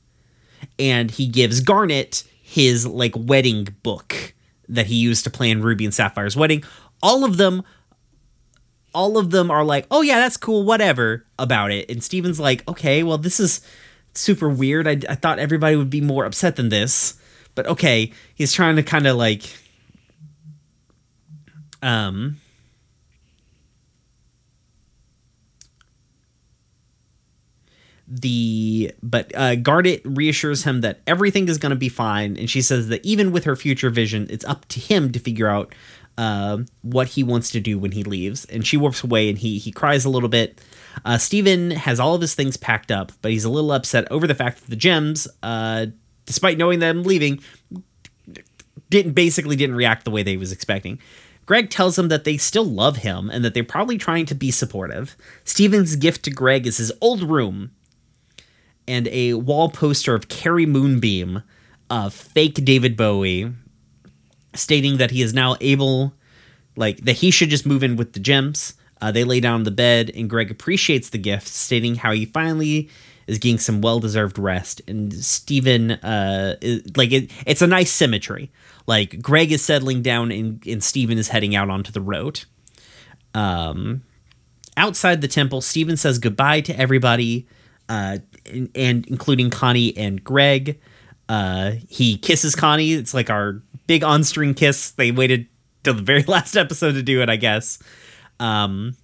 and he gives Garnet his like wedding book that he used to plan Ruby and Sapphire's wedding. All of them all of them are like, "Oh yeah, that's cool, whatever" about it. And Steven's like, "Okay, well this is super weird. I, I thought everybody would be more upset than this. But okay, he's trying to kind of like um the but uh, Garnet reassures him that everything is going to be fine, and she says that even with her future vision, it's up to him to figure out uh, what he wants to do when he leaves. And she walks away, and he he cries a little bit. Uh, Steven has all of his things packed up, but he's a little upset over the fact that the gems, uh, despite knowing them leaving, didn't basically didn't react the way they was expecting. Greg tells him that they still love him and that they're probably trying to be supportive. Steven's gift to Greg is his old room and a wall poster of Carrie Moonbeam, uh, fake David Bowie, stating that he is now able like that he should just move in with the gems. Uh, they lay down on the bed, and Greg appreciates the gift, stating how he finally is getting some well-deserved rest. And Steven, uh, is, like it, it's a nice symmetry. Like Greg is settling down, and, and Steven is heading out onto the road. Um, outside the temple, Steven says goodbye to everybody, uh, and, and including Connie and Greg. Uh, he kisses Connie. It's like our big on-screen kiss. They waited till the very last episode to do it, I guess. Um,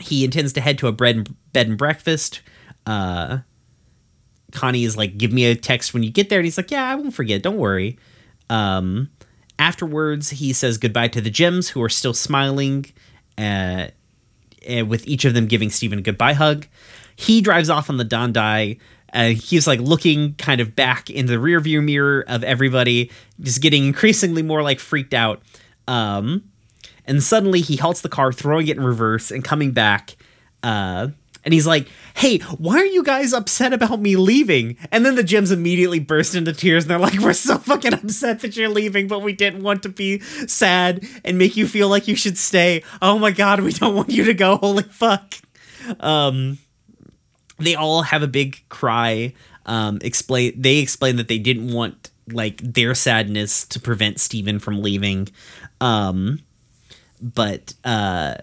he intends to head to a bread and, bed and breakfast. Uh, Connie is like, "Give me a text when you get there," and he's like, "Yeah, I won't forget. Don't worry." Um, afterwards, he says goodbye to the gems, who are still smiling, uh, with each of them giving Steven a goodbye hug. He drives off on the Dondai. Uh, he's like looking kind of back in the rearview mirror of everybody, just getting increasingly more like freaked out. Um, and suddenly he halts the car, throwing it in reverse and coming back. Uh, and he's like, "Hey, why are you guys upset about me leaving?" And then the gems immediately burst into tears, and they're like, "We're so fucking upset that you're leaving, but we didn't want to be sad and make you feel like you should stay. Oh my god, we don't want you to go. Holy fuck!" Um, they all have a big cry. Um, explain they explain that they didn't want like their sadness to prevent Steven from leaving. Um, but uh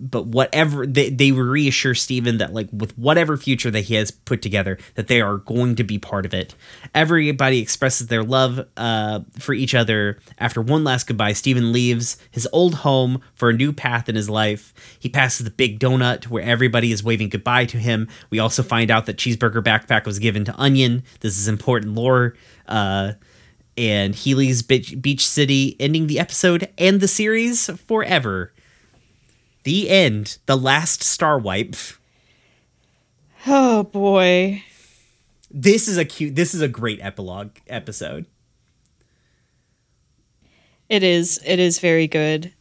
but whatever they, they reassure Steven that like with whatever future that he has put together that they are going to be part of it. Everybody expresses their love uh, for each other. After one last goodbye, Steven leaves his old home for a new path in his life. He passes the big donut where everybody is waving goodbye to him. We also find out that cheeseburger backpack was given to Onion. This is important lore. Uh, and Healy's Beach, Beach City, ending the episode and the series forever. The end. The last star wipe. Oh boy. This is a cute. This is a great epilogue episode. It is. It is very good.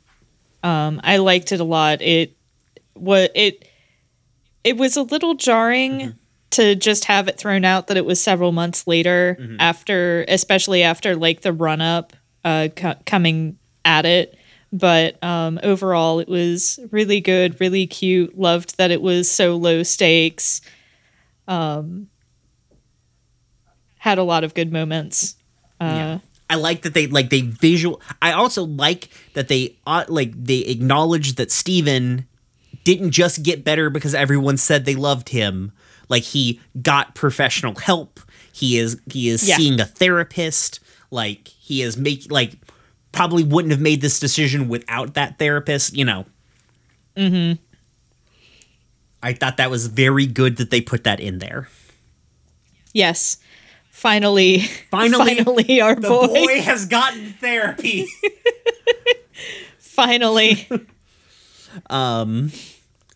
Um, I liked it a lot. It what it it was a little jarring mm-hmm. To just have it thrown out that it was several months later mm-hmm. after, especially after like the run up uh, coming at it but um, overall it was really good really cute loved that it was so low stakes um, had a lot of good moments uh, yeah. I like that they like they visual. I also like that they uh, like they acknowledge that Steven didn't just get better because everyone said they loved him. Like he got professional help. He is he is yeah. seeing a therapist. Like he is making like probably wouldn't have made this decision without that therapist, you know. Mhm. I thought that was very good that they put that in there. Yes. Finally, finally, finally our boy. boy has gotten therapy. finally. um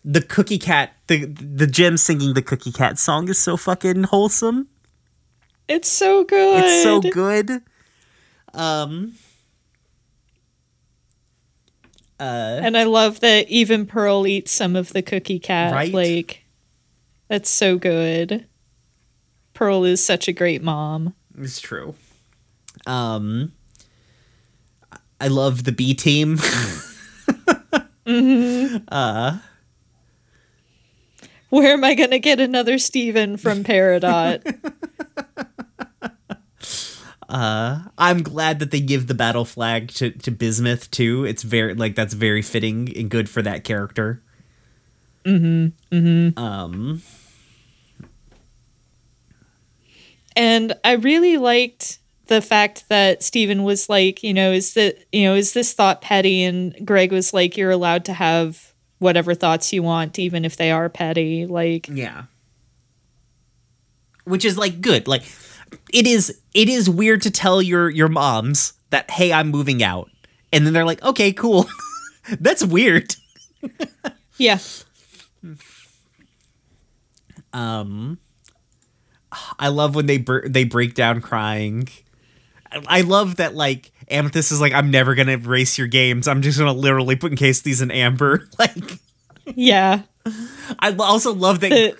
the cookie cat the the gem singing the cookie cat song is so fucking wholesome. It's so good. It's so good. Um uh, and I love that even Pearl eats some of the cookie cat. Right? Like, that's so good. Pearl is such a great mom. It's true. Um, I love the B team. mm-hmm. Uh, where am I gonna get another Steven from Peridot? Uh, I'm glad that they give the battle flag to, to Bismuth too. It's very like that's very fitting and good for that character. Mm-hmm. Mm-hmm. Um and I really liked the fact that Steven was like, you know, is that you know, is this thought petty? And Greg was like, you're allowed to have whatever thoughts you want, even if they are petty. Like Yeah. Which is like good. Like it is it is weird to tell your your moms that hey I'm moving out and then they're like okay cool that's weird yeah um I love when they bur- they break down crying I love that like Amethyst is like I'm never gonna erase your games I'm just gonna literally put in case these in amber like yeah I also love that the-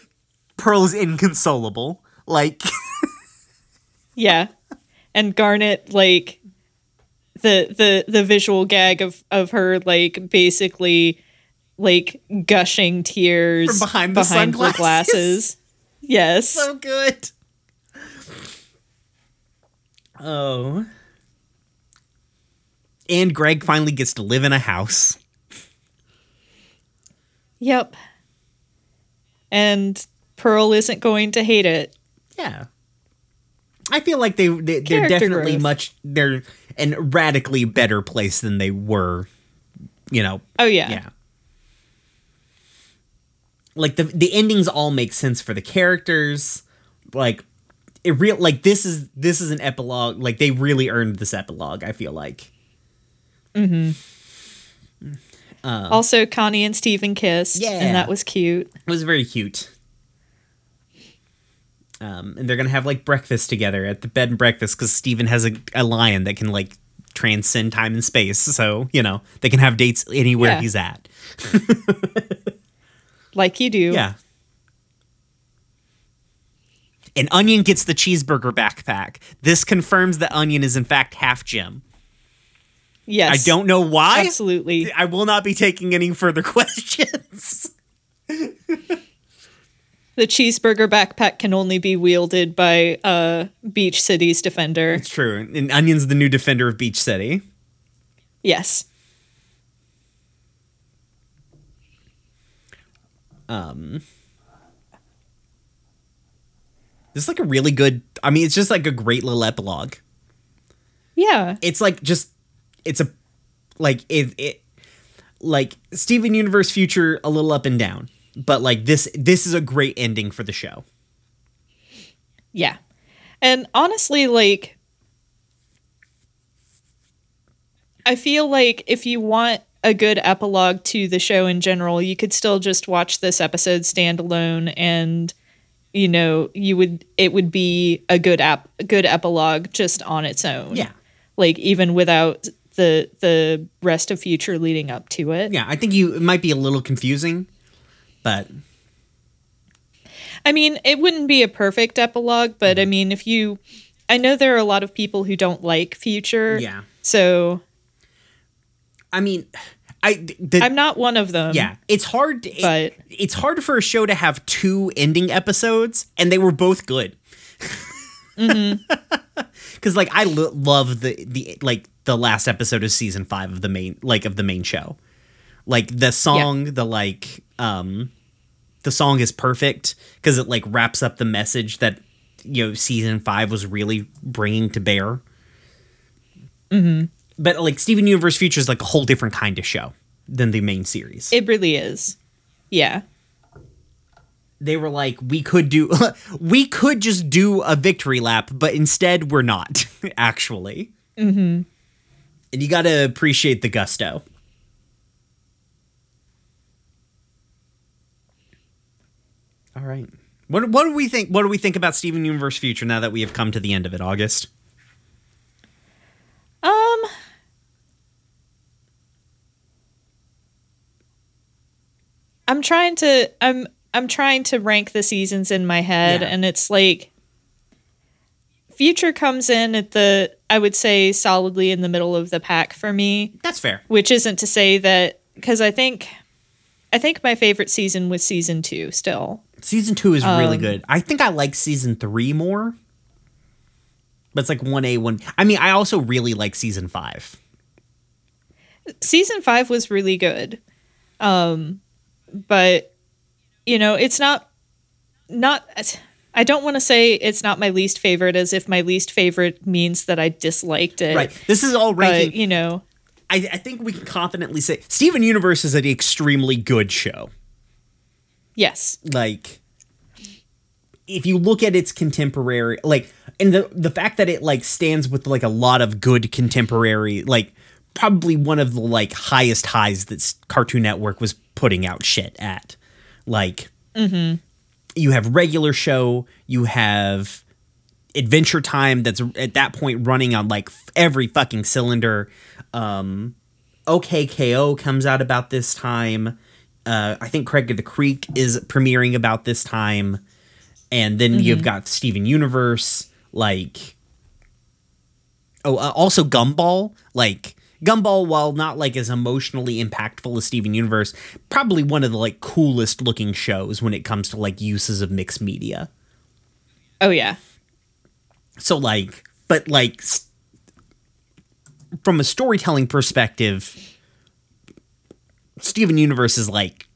Pearl is inconsolable like Yeah. And Garnet like the the the visual gag of of her like basically like gushing tears From behind the sunglasses. glasses. Yes. so good. Oh. And Greg finally gets to live in a house. Yep. And Pearl isn't going to hate it. Yeah. I feel like they, they they're definitely growth. much they're in radically better place than they were, you know. Oh yeah. Yeah. Like the the endings all make sense for the characters. Like it real like this is this is an epilogue. Like they really earned this epilogue, I feel like. Also Connie and Steven kissed. Yeah. And that was cute. It was very cute. Um, and they're gonna have like breakfast together at the bed and breakfast because Steven has a, a lion that can like transcend time and space. So you know they can have dates anywhere Yeah. he's at. Like you do. Yeah. And Onion gets the cheeseburger backpack. This confirms that Onion is in fact half gem. Yes. I don't know why. Absolutely. I will not be taking any further questions. The cheeseburger backpack can only be wielded by uh, Beach City's defender. it's true. And Onion's the new defender of Beach City. Yes. um this is like a really good i mean it's just like a great little epilogue Yeah. it's like just it's a like it it like steven universe future a little up and down but like this this is a great ending for the show Yeah. And honestly, like, I feel like if you want a good epilogue to the show in general, you could still just watch this episode standalone and you know, you would it would be a good app a good epilogue just on its own. yeah Like even without the the rest of future leading up to it. yeah i think you it might be a little confusing but I mean, it wouldn't be a perfect epilogue, but Mm-hmm. I mean, if you I know there are a lot of people who don't like future. yeah So i mean i the, I'm not one of them. Yeah, it's hard. it- But- it's hard for a show to have two ending episodes, and they were both good. Because like I lo- love the the like the last episode of season five of the main like of the main show, like the song, the like um, the song is perfect because it like wraps up the message that you know season five was really bringing to bear. Mm-hmm. But like Steven Universe Future is like a whole different kind of show than the main series. It really is. Yeah. they were like we could do we could just do a victory lap but instead we're not actually mm-hmm. And you gotta appreciate the gusto. All right. What, what do we think what do we think about steven universe future now that we have come to the end of it august? Um I'm trying to I'm I'm trying to rank the seasons in my head Yeah. and it's like Future comes in at the I would say solidly in the middle of the pack for me, that's fair. Which isn't to say that cuz I think I think my favorite season was season 2 still. season two is really Um, good. I think i like season three more. But it's like 1a 1 i mean i also really like season five. Season five was really good. Um but you know it's not not i don't want to say it's not my least favorite as if my least favorite means that i disliked it Right. This is all ranking. but you know I, I think we can confidently say Steven Universe is an extremely good show. yes Like, if you look at its contemporary, like, and the the fact that it like stands with like a lot of good contemporary, like, probably one of the like highest highs that Cartoon Network was putting out shit at. Like, mm-hmm. You have regular show, you have Adventure Time that's at that point running on like every fucking cylinder. Um, OK K.O. comes out about this time. Uh, I think Craig of the Creek is premiering about this time, and then you've got Steven Universe. Like, Oh, uh, also Gumball, like Gumball, while not like as emotionally impactful as Steven Universe, probably one of the like coolest looking shows when it comes to like uses of mixed media. Oh yeah. So like, but like s- from a storytelling perspective, Steven Universe is like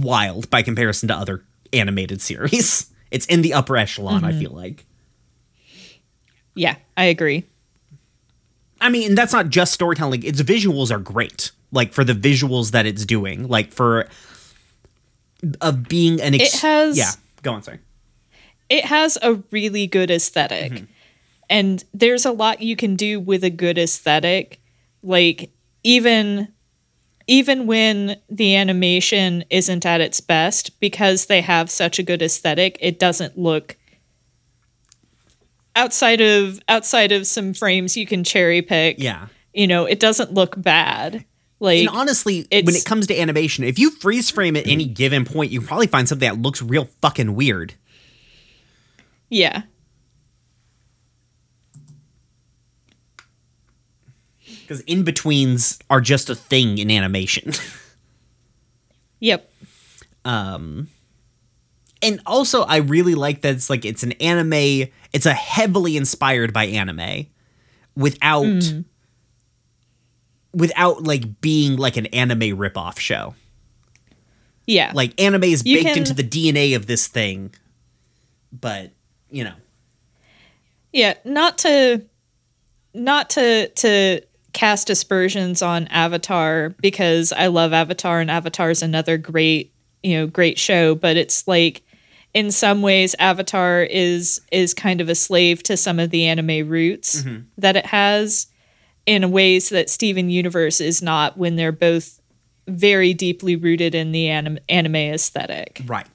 wild by comparison to other animated series. It's in the upper echelon, I mm-hmm. feel like. Yeah, I agree. I mean, that's not just storytelling. Its visuals are great. Like for the visuals that it's doing, like for of being an ex- It has- yeah. Go on, sorry. It has a really good esthetic mm-hmm. And there's a lot you can do with a good aesthetic. Like even even when the animation isn't at its best because they have such a good aesthetic, it doesn't look outside of outside of some frames you can cherry pick. Yeah. You know, it doesn't look bad. Like And honestly, when it comes to animation, if you freeze frame at any given point, you probably find something that looks real fucking weird. yeah. Because in betweens are just a thing in animation. Yep. um and also I really like that it's like it's an anime it's a heavily inspired by anime without hmm. without like being like an anime ripoff show. Yeah. Like anime is You baked can- into the DNA of this thing. But, you know. Yeah, not to not to to cast aspersions on Avatar because I love Avatar and Avatar is another great, you know, great show, but it's like in some ways Avatar is is kind of a slave to some of the anime roots that it has in ways that Steven Universe is not when they're both very deeply rooted in the anim- anime aesthetic. Right.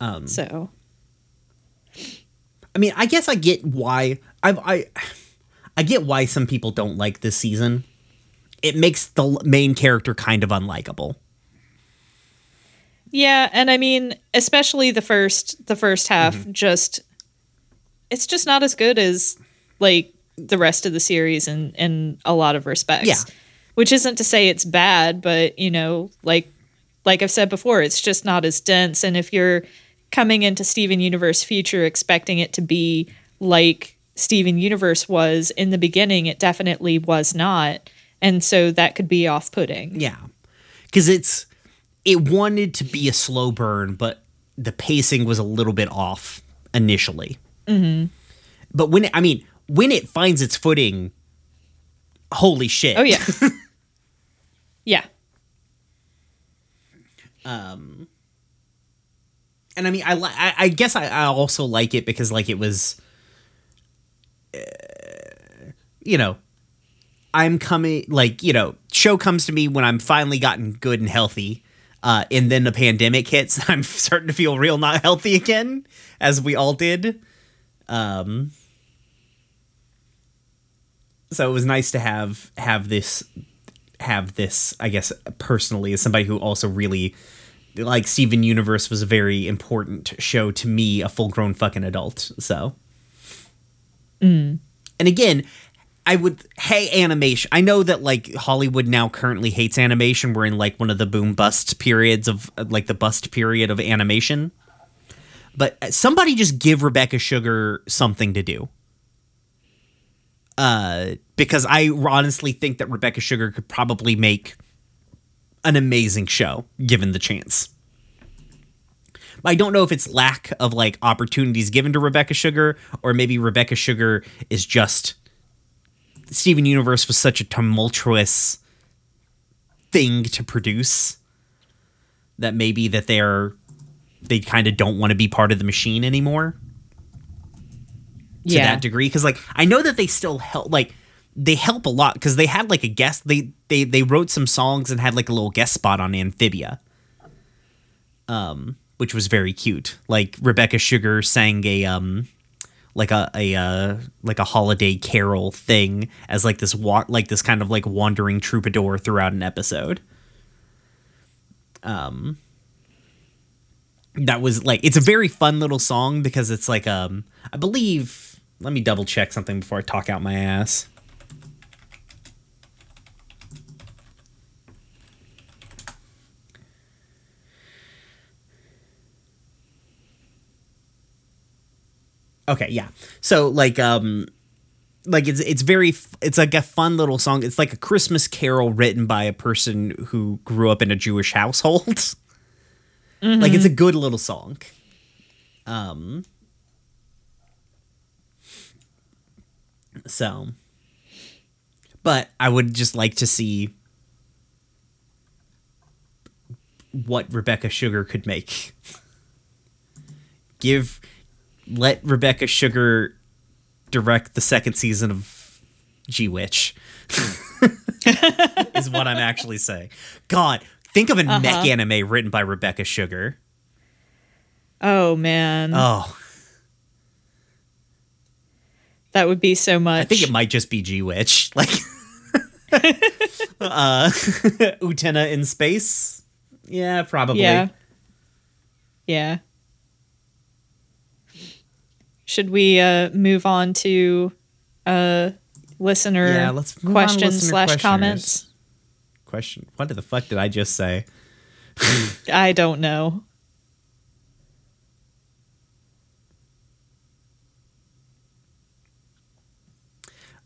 Um So, I mean, I guess I get why I've I I get why some people don't like this season. It makes the main character kind of unlikable. Yeah, and I mean, especially the first the first half mm-hmm. just it's just not as good as like the rest of the series in in a lot of respects. Yeah. Which isn't to say it's bad, but you know, like like I've said before, it's just not as dense and if you're coming into Steven Universe Future expecting it to be like Steven Universe was in the beginning, it definitely was not. And so that could be off-putting. Yeah. Cuz it's it wanted to be a slow burn, but the pacing was a little bit off initially. Mm-hmm. But when it, I mean, when it finds its footing, holy shit. Oh yeah. yeah. Um, and I mean, I li- I, I guess I, I also like it because like it was, uh, you know, I'm coming like you know, show comes to me when I'm finally gotten good and healthy, uh, and then the pandemic hits. I'm starting to feel real not healthy again, as we all did. Um, so it was nice to have have this have this. I guess personally, as somebody who also really like Steven Universe was a very important show to me, a full grown fucking adult. So, and again, I would hey animation. I know that like Hollywood now currently hates animation. We're in like one of the boom bust periods of like the bust period of animation. But somebody just give Rebecca Sugar something to do. Uh, because I honestly think that Rebecca Sugar could probably make an amazing show given the chance. I don't know if it's lack of like opportunities given to Rebecca Sugar or maybe Rebecca Sugar is just Steven Universe was such a tumultuous thing to produce that maybe that they're they kind of don't want to be part of the machine anymore to yeah. that degree because like i know that they still help like they help a lot because they had like a guest they they they wrote some songs and had like a little guest spot on amphibia um which was very cute like rebecca sugar sang a um like a a uh, like a holiday carol thing as like this wa- like this kind of like wandering troubadour throughout an episode um that was like it's a very fun little song because it's like um I believe let me double check something before I talk out my ass. Okay, yeah. So like um like it's it's very it's like a fun little song. It's like a Christmas carol written by a person who grew up in a Jewish household. Like it's a good little song. Um so but I would just like to see what Rebecca Sugar could make. Give let Rebecca Sugar direct the second season of G Witch. is what I'm actually saying. God, think of a mech anime written by Rebecca Sugar. Oh man, Oh, that would be so much. I think it might just be G Witch. Like uh Utena in space. Yeah, probably. Yeah. Yeah. Should we uh, move on to uh, listener Yeah, let's questions listener slash comments? Question. What the fuck did I just say? I don't know.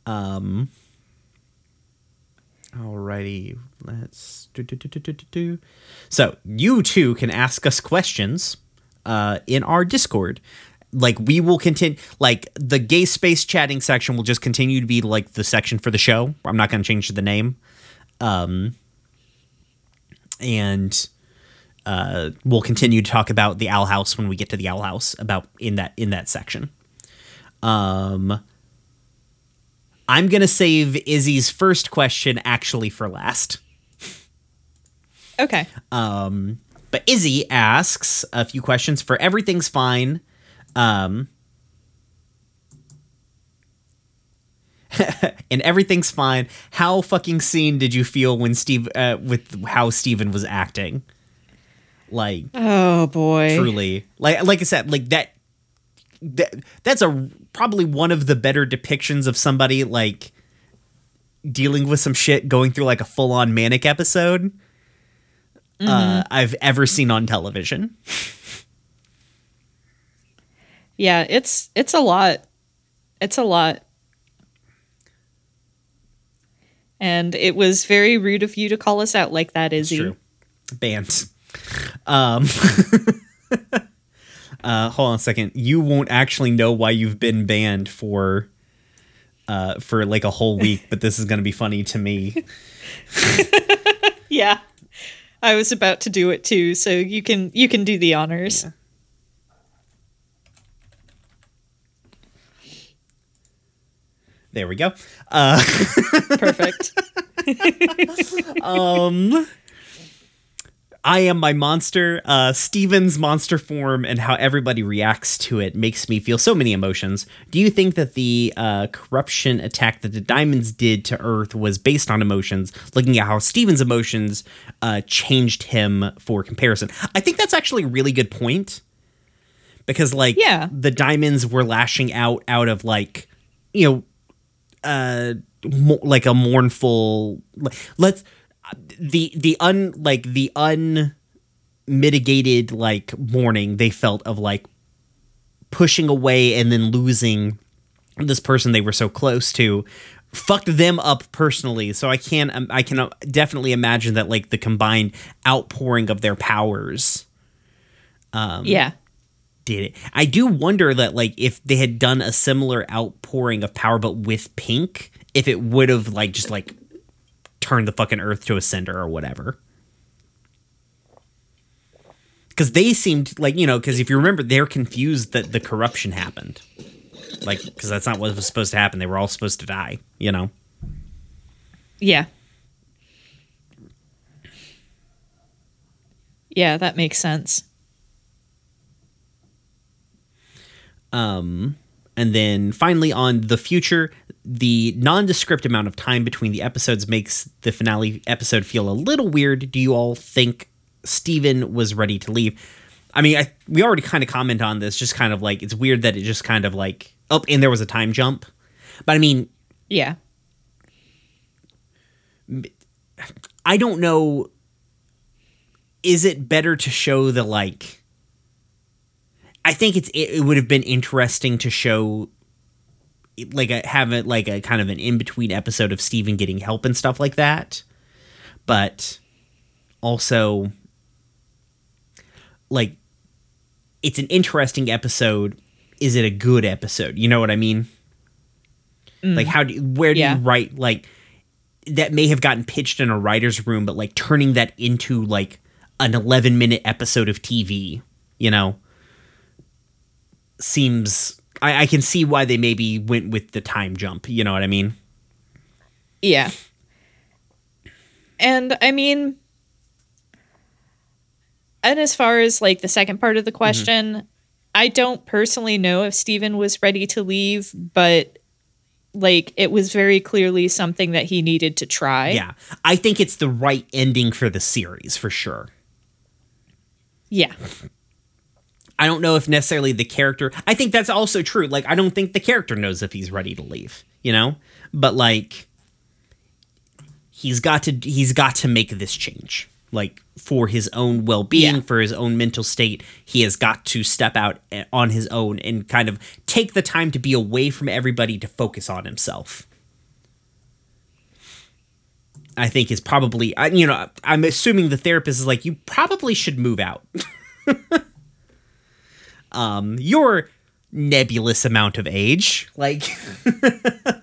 Um. Alrighty, let's do, do, do, do, do, do, do. So you too can ask us questions uh, in our Discord. Like we will continue. Like the gay space chatting section will just continue to be like the section for the show. I'm not going to change the name. Um. And uh, we'll continue to talk about the Owl House when we get to the Owl House about in that in that section. Um. I'm going to save Izzy's first question actually for last. Okay. Um, but Izzy asks a few questions for Everything's Fine. Um, and Everything's Fine. How fucking seen did you feel when Steve, uh, with how Steven was acting? Like, Oh boy. truly like like i said like that, that that's a probably one of the better depictions of somebody like dealing with some shit going through like a full-on manic episode uh, i've ever seen on television Yeah, it's it's a lot. It's a lot. And it was very rude of you to call us out like that, It's true banned um uh hold on a second you won't actually know why you've been banned for uh for like a whole week but this is gonna be funny to me Yeah. I was about to do it too, so you can you can do the honors. There we go uh Perfect. um I am my monster. Uh, Steven's monster form and how everybody reacts to it makes me feel so many emotions. Do you think that the uh, corruption attack that the diamonds did to Earth was based on emotions? Looking at how Steven's emotions uh, changed him for comparison, I think that's actually a really good point. Because like, Yeah. the diamonds were lashing out out of like, you know, uh mo- like a mournful like, let's the the un like the unmitigated like mourning they felt of like pushing away and then losing this person they were so close to fucked them up personally so i can um, i can uh, definitely imagine that like the combined outpouring of their powers um, yeah. Did it. I do wonder that like if they had done a similar outpouring of power but with pink, if it would have like just like turned the fucking earth to a cinder or whatever. Cuz they seemed like, you know, cuz if you remember they're confused that the corruption happened. Like cuz that's not what was supposed to happen. They were all supposed to die, you know. Yeah. Yeah, that makes sense. Um, and then finally, on the future, the nondescript amount of time between the episodes makes the finale episode feel a little weird. Do you all think Steven was ready to leave? I mean, I, we already kind of comment on this. Just kind of like it's weird that it just kind of like oh, and there was a time jump. But I mean, Yeah. I don't know. Is it better to show the like? I think it's it, it would have been interesting to show, like a have it like a kind of an in between episode of Steven getting help and stuff like that, but also like it's an interesting episode. Is it a good episode? You know what I mean? Mm. Like how do where do Yeah. you write like that may have gotten pitched in a writer's room, but like turning that into like an 11 minute episode of TV, you know, seems. I, I can see why they maybe went with the time jump. You know what I mean? Yeah. And I mean, and as far as like the second part of the mm-hmm. question, I don't personally know if Steven was ready to leave, but like it was very clearly something that he needed to try. Yeah. I think it's the right ending for the series for sure. Yeah. I don't know if necessarily the character. I think that's also true. Like, I don't think the character knows if he's ready to leave, you know? But like he's got to he's got to make this change. Like for his own well-being, Yeah. for his own mental state, he has got to step out eh, on his own and kind of take the time to be away from everybody to focus on himself. I think is probably I you know, I'm assuming the therapist is like you probably should move out. um your nebulous amount of age, like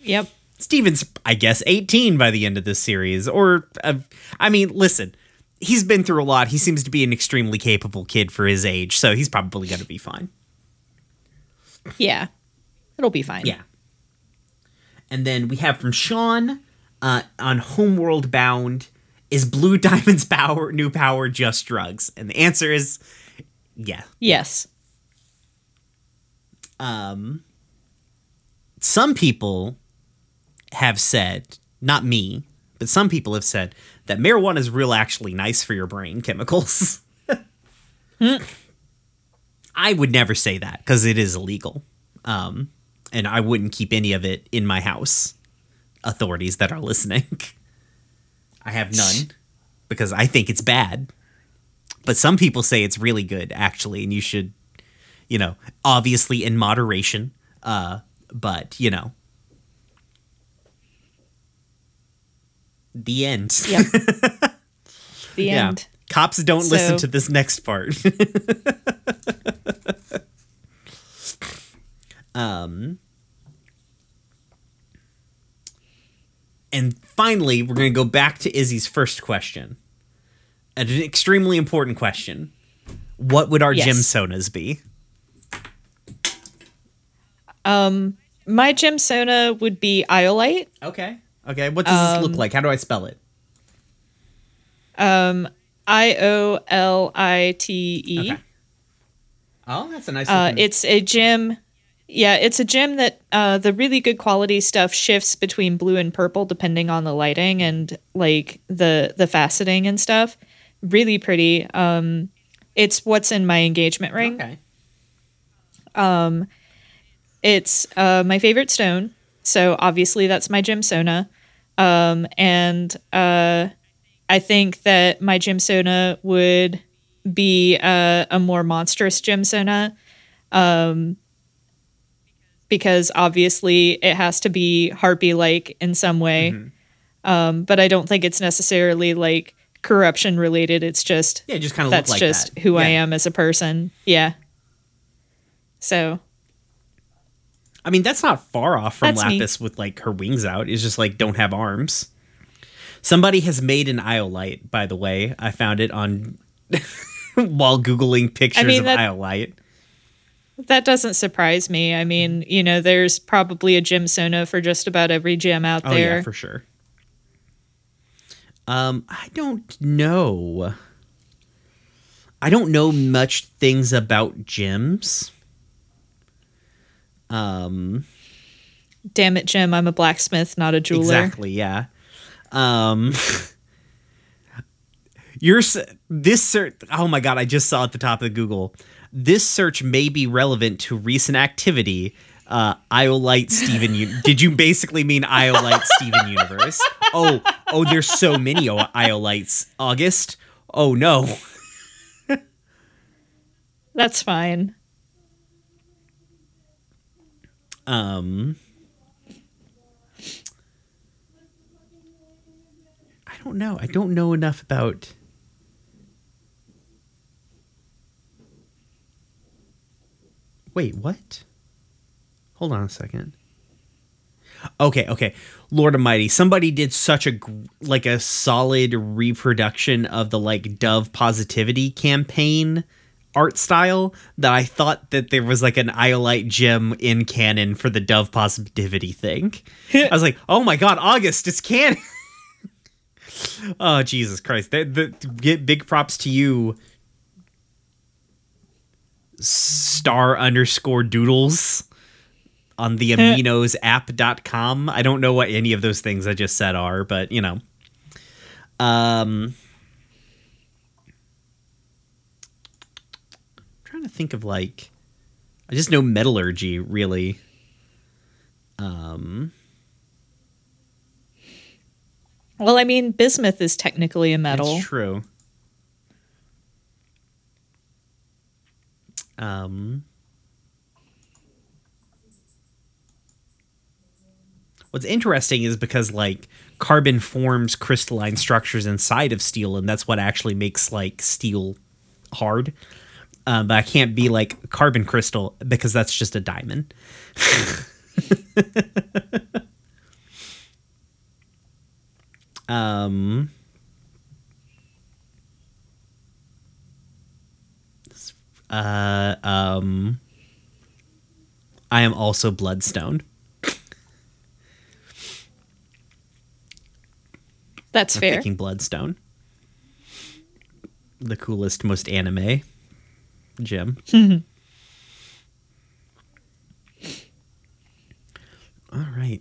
Yep. Steven's, I guess, 18 by the end of this series. Or, uh, I mean, listen, he's been through a lot. He seems to be an extremely capable kid for his age, so he's probably going to be fine. Yeah. It'll be fine. Yeah. And then we have from Sean uh, on Homeworld Bound Is Blue Diamond's power, new power just drugs? And the answer is yeah. Yes. um, some people have said, not me, but some people have said that marijuana is real actually nice for your brain chemicals. I would never say that because it is illegal. Um, and I wouldn't keep any of it in my house. Authorities that are listening. I have none because I think it's bad. But some people say it's really good, actually, and you should you know, obviously in moderation. Uh, but you know, the end. Yep. The end. Cops don't listen to this next part. um, and finally, we're going to go back to Izzy's first question. An extremely important question. What would our Yes. gemsonas be? Um, my gemsona would be Iolite. Okay. Okay. What does this Um, look like? How do I spell it? Um, I O L I T E. Okay. Oh, that's a nice. Uh, it's a gem. Yeah, it's a gem that uh, the really good quality stuff shifts between blue and purple depending on the lighting and like the the faceting and stuff. Really pretty. Um, it's what's in my engagement ring. okay. It's uh, my favorite stone, so obviously that's my gemsona. Um, and uh, I think that my gemsona would be uh, a more monstrous gemsona, um, because obviously it has to be harpy like in some way. Um, but I don't think it's necessarily like corruption related. It's just Yeah, just kind of that's like just that. who I am as a person. Yeah. So I mean, that's not far off from That's me. Lapis with like her wings out. It's just like don't have arms. Somebody has made an Iolite, by the way. I found it on while googling pictures mean, of that- Iolite. That doesn't surprise me. I mean, you know, there's probably a gemsona for just about every gem out oh, there. Oh there. yeah, for sure. Um, I don't know. I don't know much things about gems. Um, Damn it, Jim, I'm a blacksmith, not a jeweler. Exactly, yeah. Um Your this search. Oh my god! I just saw at the top of Google. This search may be relevant to recent activity. Uh, Iolite Steven. U- Did you basically mean Iolite Steven Universe? Oh, oh, there's so many o- Iolites. August. Oh no. That's fine. Um. I don't know. I don't know enough about. Wait, what? Hold on a second. Okay, okay. Lord Almighty, somebody did such a like a solid reproduction of the like Dove positivity campaign art style that I thought that there was like an Iolite gem in canon for the Dove positivity thing. I was like, oh my god, August, it's canon. oh Jesus Christ! Get big props to you, star underscore doodles on the aminosapp.com. I don't know what any of those things I just said are, but you know. Um I'm trying to think of like I just know metallurgy really. Um Well, I mean, bismuth is technically a metal. True. Um, what's interesting is because like carbon forms crystalline structures inside of steel, and that's what actually makes like steel hard. Um, but I can't be like carbon crystal because that's just a diamond. um. Uh, um, I am also Bloodstone. That's I'm fair. picking Bloodstone. The coolest, most anime gem. All right.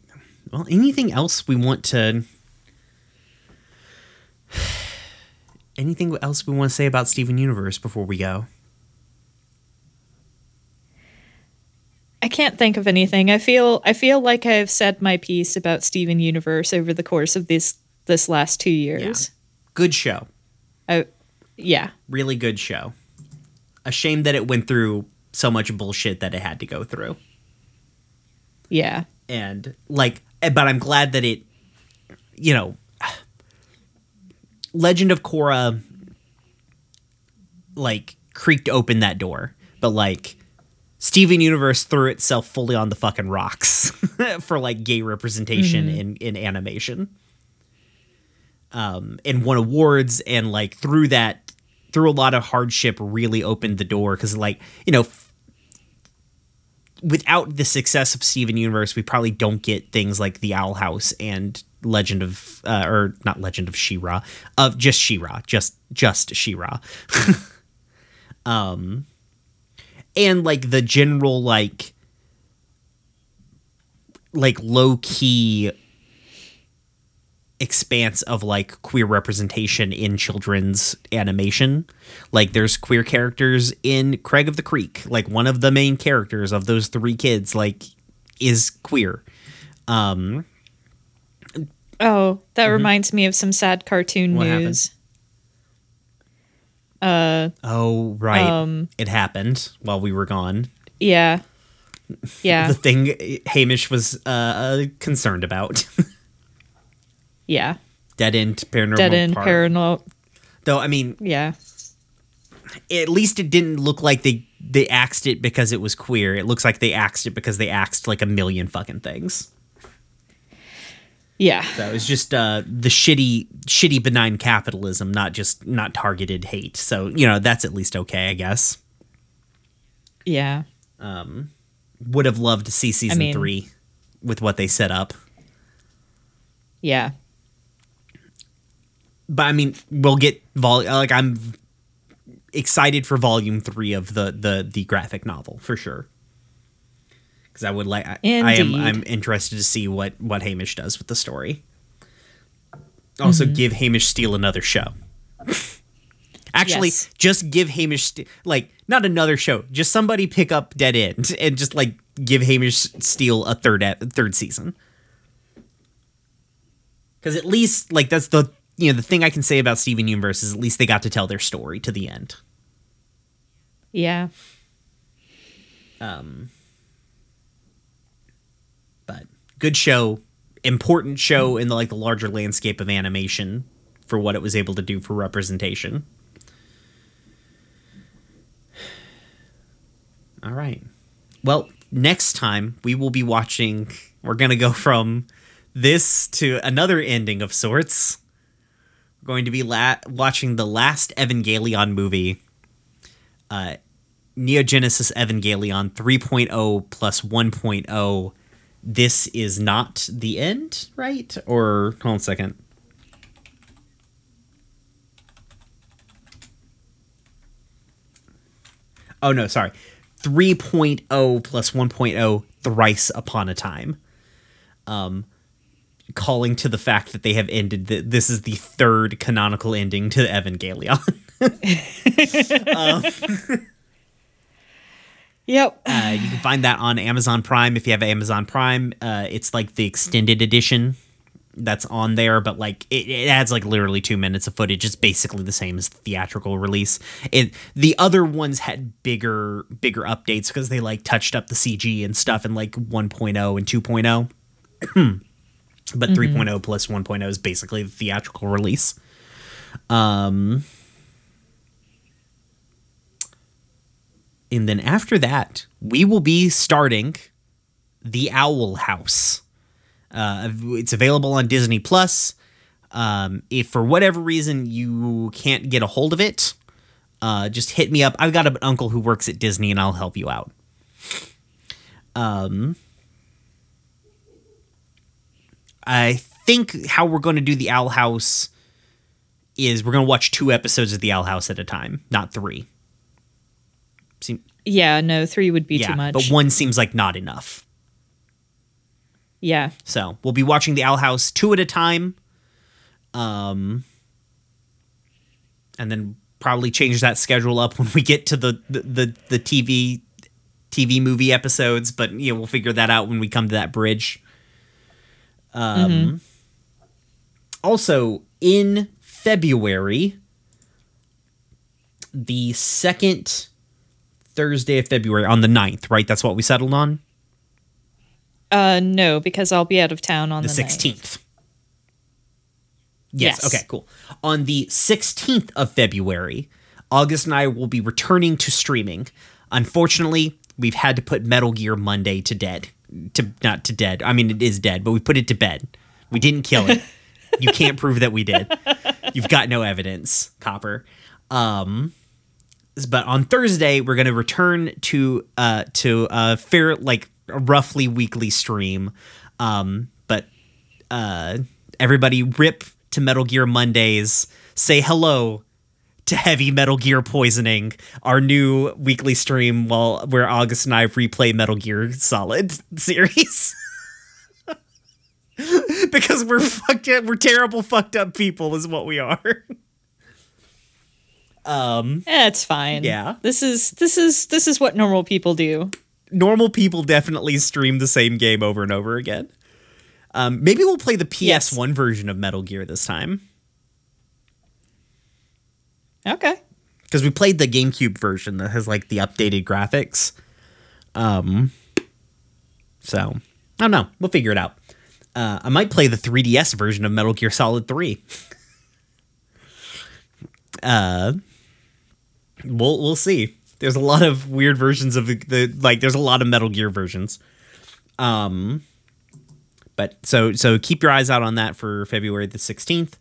Well, anything else we want to? Anything else we want to say about Steven Universe before we go? I can't think of anything. I feel I feel like I've said my piece about Steven Universe over the course of this this last two years. Good show. I, yeah. Really good show. A shame that it went through so much bullshit that it had to go through. Yeah. and like eh, but i'm glad that it you know legend of korra like creaked open that door but like steven universe threw itself fully on the fucking rocks for like gay representation in in animation um and won awards and like through that through a lot of hardship really opened the door because like you know without the success of Steven Universe, we probably don't get things like the Owl House and Legend of, uh, or not Legend of She-Ra, of just She-Ra, just just She-Ra. um, and like the general like like low key expanse of like queer representation in children's animation. Like there's queer characters in Craig of the Creek. Like one of the main characters of those three kids like is queer. Um Oh, that reminds me of some sad cartoon Mm-hmm. What happened? news. Uh oh right. Um, it happened while we were gone. yeah. Yeah. The thing Hamish was uh concerned about. yeah. Dead end paranormal Dead end Park. paranormal. Though I mean Yeah. at least it didn't look like they they axed it because it was queer. It looks like they axed it because they axed like a million fucking things. Yeah. So it was just uh, the shitty, shitty benign capitalism, not just not targeted hate. So you know that's at least okay, I guess. Yeah. Um, would have loved to see season mean- three with what they set up, Yeah. But I mean, we'll get vol. Like I'm excited for volume three of the the the graphic novel for sure. Because I would like, I, I am I'm interested to see what what Hamish does with the story. Also, mm-hmm. give Hamish Steele another show. Actually, Yes. just give Hamish like not another show. Just somebody pick up Dead End and just like give Hamish Steele a third ep- third season. Because at least like that's the you know the thing I can say about Steven Universe is at least they got to tell their story to the end. Yeah. Um, but good show important show in the like the larger landscape of animation for what it was able to do for representation all right well next time we will be watching we're gonna go from this to another ending of sorts going to be la- watching the last evangelion movie uh Neon Genesis evangelion 3.0 plus 1.0 this is not the end, right? Or hold on a second. Oh no, sorry. 3.0 plus 1.0 thrice upon a time. Um calling to the fact that they have ended the, this is the third canonical ending to Evangelion. Yep. Uh, you can find that on Amazon Prime if you have Amazon Prime. Uh, it's like the extended edition that's on there, but like it, it adds like literally two minutes of footage. It's basically the same as the theatrical release. It the other ones had bigger bigger updates because they like touched up the CG and stuff in like 1.0 and 2.0. but 3.0 plus 1.0 is basically the theatrical release. Um and then after that, we will be starting the Owl House. Uh, it's available on Disney Plus. Um, if for whatever reason you can't get a hold of it, uh, just hit me up. I've got an uncle who works at Disney, and I'll help you out. Um, I think how we're going to do the Owl House is we're going to watch two episodes of the Owl House at a time, not three. Seem, Yeah, no, three would be yeah, too much. but one seems like not enough. yeah. So we'll be watching the Owl House two at a time. Um, and then probably change that schedule up when we get to the the the, the TV TV movie episodes. But yeah, we'll figure that out when we come to that bridge. Um. Also, in February, the second Thursday of February on the 9th, right? That's what we settled on. Uh, no, because I'll be out of town on the the, 9th. 16th. Yes. Yes. Okay, cool. On the 16th of February, August and I will be returning to streaming. Unfortunately, we've had to put Metal Gear Monday to dead. To not to dead. I mean it is dead, but we put it to bed. We didn't kill it. you can't prove that we did. You've got no evidence, Copper. Um but on Thursday we're going to return to uh to a fair like a roughly weekly stream. Um but uh everybody rip to Metal Gear Mondays. Say hello to Heavy Metal Gear Poisoning, our new weekly stream while where August and I replay Metal Gear Solid series. because we're fucked up, we're terrible fucked up people is what we are. um Eh, it's fine. Yeah. This is this is this is what normal people do. normal people definitely stream the same game over and over again. Um, maybe we'll play the PS1 version of Metal Gear this time Okay. because we played the GameCube version that has like the updated graphics. Um, so I don't know. We'll figure it out. Uh, I might play the 3DS version of Metal Gear Solid 3. uh, we'll we'll see. There's a lot of weird versions of the, the like. There's a lot of Metal Gear versions. Um, but so so keep your eyes out on that for February the 16th.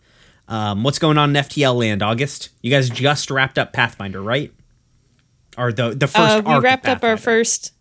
Um, what's going on in FTL land, August? You guys just wrapped up Pathfinder, right? Or the the first Uh, we wrapped up our first.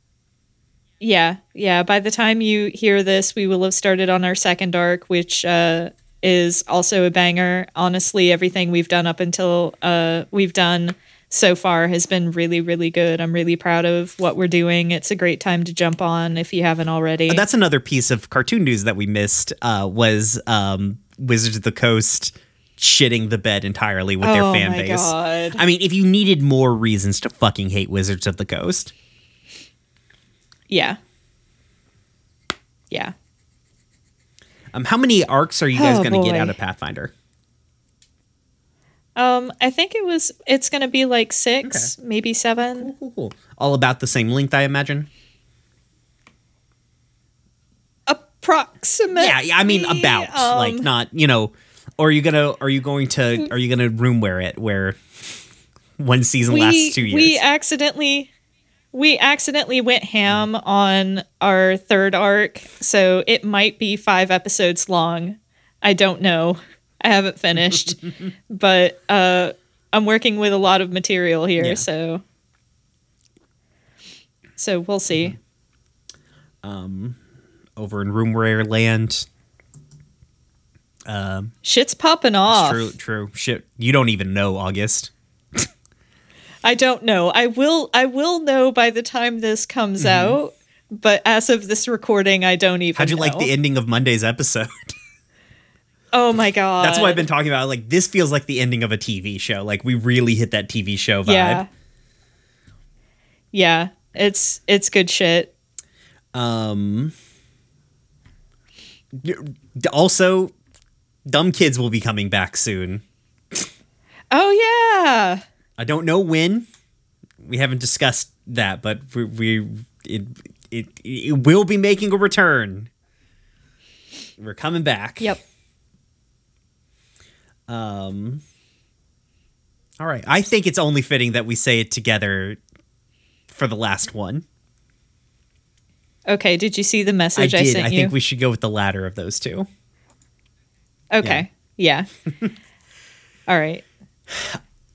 Yeah, yeah. By the time you hear this, we will have started on our second arc, which uh, is also a banger. Honestly, everything we've done up until uh, we've done so far has been really, really good. I'm really proud of what we're doing. It's a great time to jump on if you haven't already. That's another piece of cartoon news that we missed. Uh, was um, Wizards of the Coast shitting the bed entirely with their Oh fan my base. God. I mean, if you needed more reasons to fucking hate Wizards of the Coast, Yeah. Yeah. um, how many arcs are you guys Oh, going to get out of Pathfinder? Um, I think it was. It's gonna be like six, maybe seven. Cool, cool. All about the same length, I imagine. Approximately. Yeah, yeah, I mean about um, like not you know. Or are you gonna? Are you going to? Are you gonna room wear it where one season we lasts two years? we accidentally we accidentally went ham on our third arc, so it might be five episodes long. I don't know. I haven't finished, but uh, I'm working with a lot of material here, Yeah. so so we'll see. Um over in room wear land. Um, Shit's popping off. true, true. Shit, you don't even know August. I don't know. I will. I will know by the time this comes out. But as of this recording, I don't even. Mm-hmm. How'd you like the ending of Monday's episode? Oh my god! That's what I've been talking about. Like this feels like the ending of a TV show. Like we really hit that TV show vibe. Yeah. Yeah, it's it's good shit. Um. Also, dumb kids will be coming back soon. Oh yeah. I don't know when. We haven't discussed that, but we, we it, it it will be making a return. We're coming back. Yep. Um. All right. I think it's only fitting that we say it together for the last one. Okay. Did you see the message I, did. I you? think we should go with the latter of those two. Okay. Yeah. All right.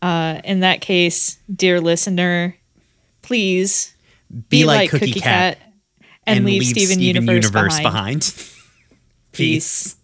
Uh, in that case, dear listener, please Be, like, Cookie, Cat, and, leave Steven, Universe, behind. behind. Peace.